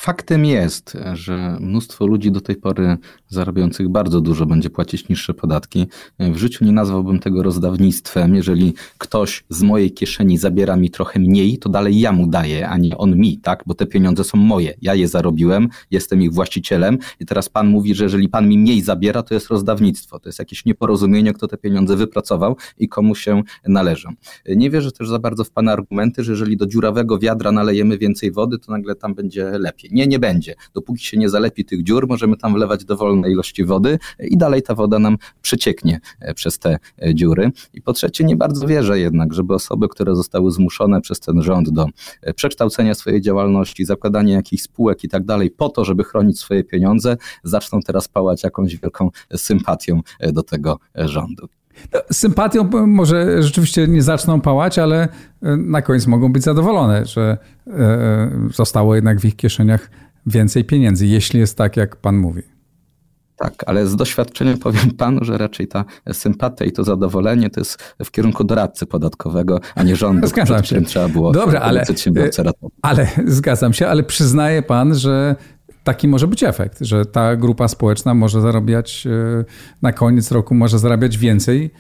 Faktem jest, że mnóstwo ludzi do tej pory zarabiających bardzo dużo będzie płacić niższe podatki. W życiu nie nazwałbym tego rozdawnictwem. Jeżeli ktoś z mojej kieszeni zabiera mi trochę mniej, to dalej ja mu daję, a nie on mi, tak? Bo te pieniądze są moje. Ja je zarobiłem, jestem ich właścicielem i teraz pan mówi, że jeżeli pan mi mniej zabiera, to jest rozdawnictwo. To jest jakieś nieporozumienie, kto te pieniądze wypracował i komu się należą. Nie wierzę też za bardzo w pana argumenty, że jeżeli do dziurawego wiadra nalejemy więcej wody, to nagle tam będzie lepiej. Nie, nie będzie. Dopóki się nie zalepi tych dziur, możemy tam wlewać dowolne ilości wody i dalej ta woda nam przecieknie e, przez te e, dziury. I po trzecie, nie bardzo wierzę jednak, żeby osoby, które zostały zmuszone przez ten rząd do e, przekształcenia swojej działalności, zakładania jakichś spółek i tak dalej, po to, żeby chronić swoje pieniądze, zaczną teraz pałać jakąś wielką sympatią do tego rządu. No, sympatią może rzeczywiście nie zaczną pałać, ale e, na koniec mogą być zadowolone, że e, zostało jednak w ich kieszeniach więcej pieniędzy, jeśli jest tak, jak pan mówi. Tak, ale z doświadczenia powiem panu, że raczej ta sympatia i to zadowolenie to jest w kierunku doradcy podatkowego, a nie rządu, zgadzam przed którym trzeba było Dobra, ale, ale zgadzam się, ale przyznaje pan, że taki może być efekt, że ta grupa społeczna może zarabiać e, na koniec roku, może zarabiać więcej.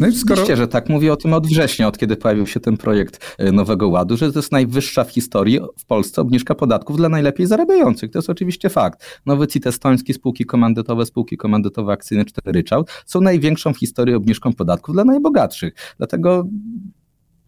No i skoro... Oczywiście, że tak. Mówię o tym od września, od kiedy pojawił się ten projekt e, Nowego Ładu, że to jest najwyższa w historii w Polsce obniżka podatków dla najlepiej zarabiających. To jest oczywiście fakt. Nowy CIT estoński, spółki komandytowe, spółki komandytowe akcyjne, czy ryczałt są największą w historii obniżką podatków dla najbogatszych. Dlatego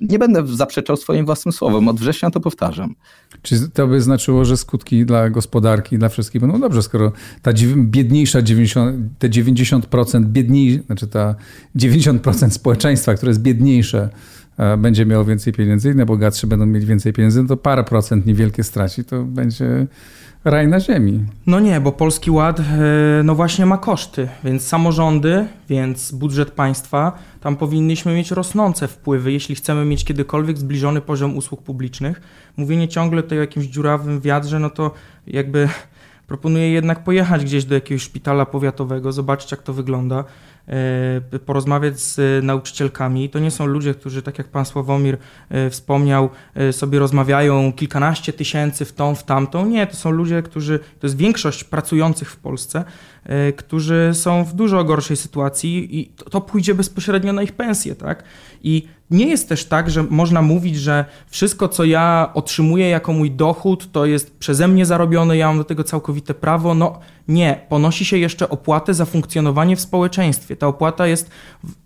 nie będę zaprzeczał swoim własnym słowom. Od września to powtarzam. Czy to by znaczyło, że skutki dla gospodarki, dla wszystkich będą dobrze, skoro ta biedniejsza 90, te 90% biedniej, znaczy ta 90% społeczeństwa, które jest biedniejsze, e, będzie miało więcej pieniędzy, inne bogatsze będą mieć więcej pieniędzy, no to parę procent niewielkie straci, to będzie raj na ziemi. No nie, bo Polski Ład e, no właśnie ma koszty, więc samorządy, więc budżet państwa, tam powinniśmy mieć rosnące wpływy, jeśli chcemy mieć kiedykolwiek zbliżony poziom usług publicznych. Mówienie ciągle tutaj o jakimś dziurawym wiadrze, no to jakby proponuję jednak pojechać gdzieś do jakiegoś szpitala powiatowego, zobaczyć jak to wygląda. E, porozmawiać z e, nauczycielkami. To nie są ludzie, którzy, tak jak pan Sławomir e, wspomniał, sobie rozmawiają kilkanaście tysięcy w tą, w tamtą. Nie, to są ludzie, którzy, to jest większość pracujących w Polsce, którzy są w dużo gorszej sytuacji i to, to pójdzie bezpośrednio na ich pensję, tak? I nie jest też tak, że można mówić, że wszystko, co ja otrzymuję jako mój dochód, to jest przeze mnie zarobione, ja mam do tego całkowite prawo. No nie, ponosi się jeszcze opłatę za funkcjonowanie w społeczeństwie. Ta opłata jest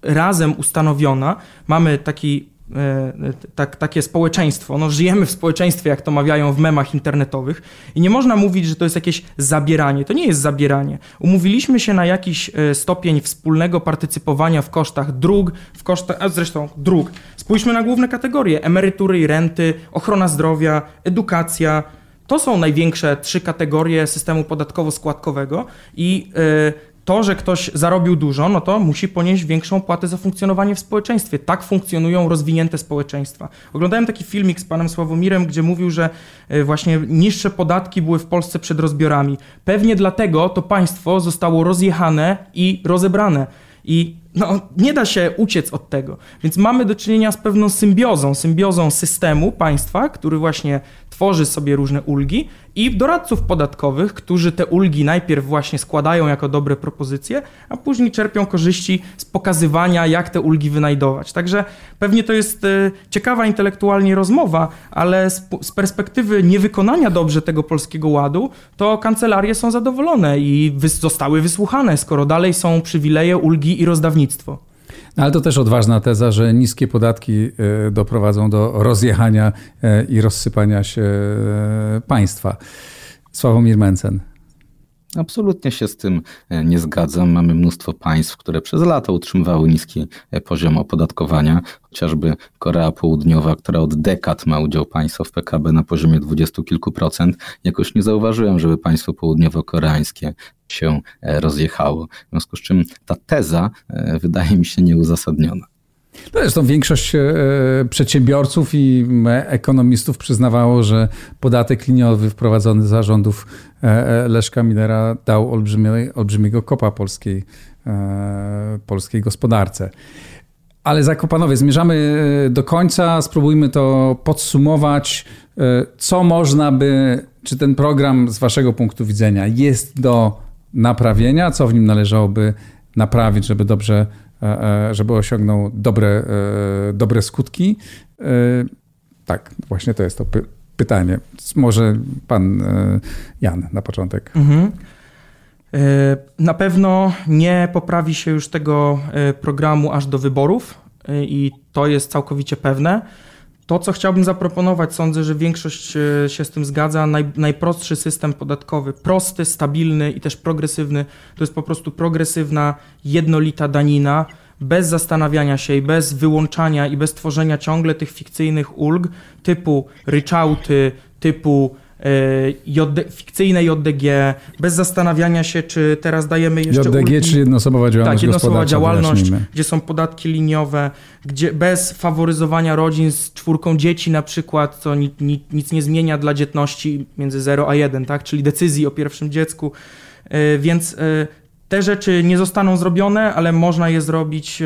razem ustanowiona. Mamy taki tak, takie społeczeństwo. No, żyjemy w społeczeństwie, jak to mawiają w memach internetowych, i nie można mówić, że to jest jakieś zabieranie. To nie jest zabieranie. Umówiliśmy się na jakiś e, stopień wspólnego partycypowania w kosztach dróg, w kosztach, a zresztą dróg. Spójrzmy na główne kategorie: emerytury i renty, ochrona zdrowia, edukacja. To są największe trzy kategorie systemu podatkowo-składkowego i yy, to, że ktoś zarobił dużo, no to musi ponieść większą płatę za funkcjonowanie w społeczeństwie. Tak funkcjonują rozwinięte społeczeństwa. Oglądałem taki filmik z panem Sławomirem, gdzie mówił, że e, właśnie niższe podatki były w Polsce przed rozbiorami. Pewnie dlatego to państwo zostało rozjechane i rozebrane. I no, nie da się uciec od tego. Więc mamy do czynienia z pewną symbiozą, symbiozą systemu państwa, który właśnie tworzy sobie różne ulgi i doradców podatkowych, którzy te ulgi najpierw właśnie składają jako dobre propozycje, a później czerpią korzyści z pokazywania, jak te ulgi wynajdować. Także pewnie to jest e, ciekawa intelektualnie rozmowa, ale z, perspektywy niewykonania dobrze tego polskiego ładu, to kancelarie są zadowolone i zostały wysłuchane, skoro dalej są przywileje, ulgi i rozdawnictwo. No, ale to też odważna teza, że niskie podatki e, doprowadzą do rozjechania e, i rozsypania się e, państwa. Sławomir Mencen. Absolutnie się z tym e, nie zgadzam. Mamy mnóstwo państw, które przez lata utrzymywały niski e, poziom opodatkowania, chociażby Korea Południowa, która od dekad ma udział państwa w PKB na poziomie dwudziestu kilku procent. Jakoś nie zauważyłem, żeby państwo południowo-koreańskie się e, rozjechało. W związku z czym ta teza wydaje mi się nieuzasadniona. Zresztą większość e, przedsiębiorców i ekonomistów przyznawało, że podatek liniowy wprowadzony z zarządów e, e, Leszka Millera dał olbrzymie, olbrzymiego kopa polskiej, polskiej gospodarce. Ale Zakopanowie, zmierzamy do końca, spróbujmy to podsumować. Co można by, czy ten program z waszego punktu widzenia jest do naprawienia, co w nim należałoby naprawić, żeby dobrze żeby osiągnął dobre, e, dobre skutki? Tak, właśnie to jest to py pytanie. Może pan Jan na początek. Mhm. Na pewno nie poprawi się już tego programu aż do wyborów i to jest całkowicie pewne. To, co chciałbym zaproponować, sądzę, że większość się z tym zgadza. Naj, najprostszy system podatkowy, prosty, stabilny i też progresywny, to jest po prostu progresywna, jednolita danina, bez zastanawiania się i bez wyłączania i bez tworzenia ciągle tych fikcyjnych ulg typu ryczałty, typu E, JD, fikcyjne JDG, bez zastanawiania się, czy teraz dajemy jeszcze... JDG, ulgi. czyli jednoosobowa działalność Tak, jednoosobowa działalność, gdzie są podatki liniowe, gdzie bez faworyzowania rodzin z czwórką dzieci na przykład, co ni, ni, nic nie zmienia dla dzietności między 0 a 1, tak? czyli decyzji o pierwszym dziecku. E, więc e, te rzeczy nie zostaną zrobione, ale można je zrobić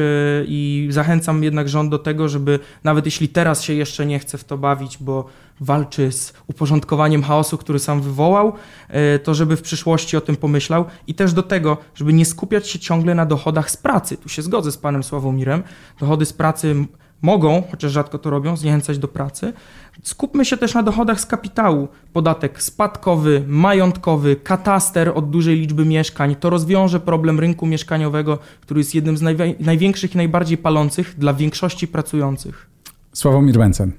i zachęcam jednak rząd do tego, żeby nawet jeśli teraz się jeszcze nie chce w to bawić, bo walczy z uporządkowaniem chaosu, który sam wywołał, e, to żeby w przyszłości o tym pomyślał i też do tego, żeby nie skupiać się ciągle na dochodach z pracy. Tu się zgodzę z panem Sławomirem. Dochody z pracy mogą, chociaż rzadko to robią, zniechęcać do pracy. Skupmy się też na dochodach z kapitału. Podatek spadkowy, majątkowy, kataster od dużej liczby mieszkań. To rozwiąże problem rynku mieszkaniowego, który jest jednym z największych i najbardziej palących dla większości pracujących. Sławomir Mencen.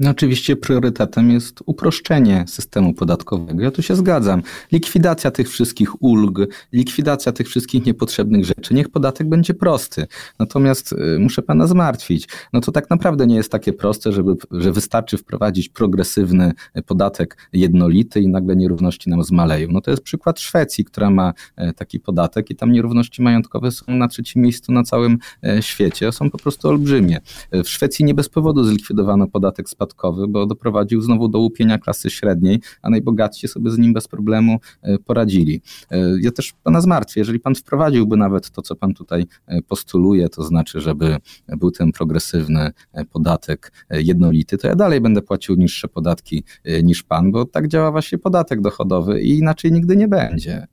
No oczywiście priorytetem jest uproszczenie systemu podatkowego. Ja tu się zgadzam. Likwidacja tych wszystkich ulg, likwidacja tych wszystkich niepotrzebnych rzeczy. Niech podatek będzie prosty. Natomiast y, muszę pana zmartwić. No to tak naprawdę nie jest takie proste, żeby, że wystarczy wprowadzić progresywny podatek jednolity i nagle nierówności nam zmaleją. No to jest przykład Szwecji, która ma e, taki podatek i tam nierówności majątkowe są na trzecim miejscu na całym e, świecie. Są po prostu olbrzymie. W Szwecji nie bez powodu zlikwidowano podatek spadkowy podatkowy, bo doprowadził znowu do łupienia klasy średniej, a najbogatsi sobie z nim bez problemu e, poradzili. E, ja też pana zmartwię, jeżeli pan wprowadziłby nawet to, co pan tutaj e, postuluje, to znaczy, żeby był ten progresywny podatek jednolity, to ja dalej będę płacił niższe podatki niż pan, bo tak działa właśnie podatek dochodowy i inaczej nigdy nie będzie.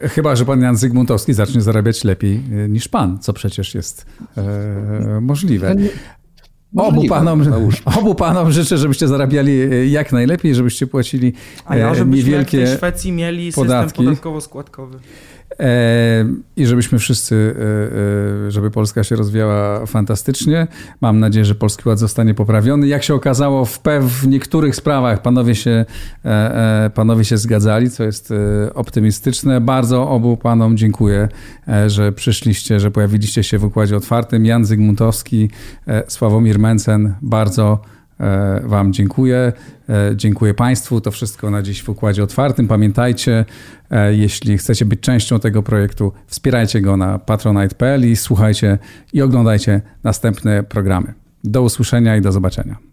Chyba, że pan Jan Zygmuntowski zacznie zarabiać lepiej niż pan, co przecież jest e, możliwe. Obu panom, obu panom życzę, żebyście zarabiali e, jak najlepiej, żebyście płacili A ja, e, żebyśmy niewielkie w Szwecji mieli podatki. system podatkowo-składkowy. E, I żebyśmy wszyscy, żeby Polska się rozwijała fantastycznie. Mam nadzieję, że Polski Ład zostanie poprawiony. Jak się okazało, w, w niektórych sprawach panowie się, panowie się zgadzali, co jest optymistyczne. Bardzo obu panom dziękuję, że przyszliście, że pojawiliście się w Układzie Otwartym. Jan Zygmuntowski, Sławomir Mencen, bardzo e, Wam dziękuję. E, dziękuję Państwu. To wszystko na dziś w Układzie Otwartym. Pamiętajcie, e, jeśli chcecie być częścią tego projektu, wspierajcie go na patronite.pl i słuchajcie i oglądajcie następne programy. Do usłyszenia i do zobaczenia.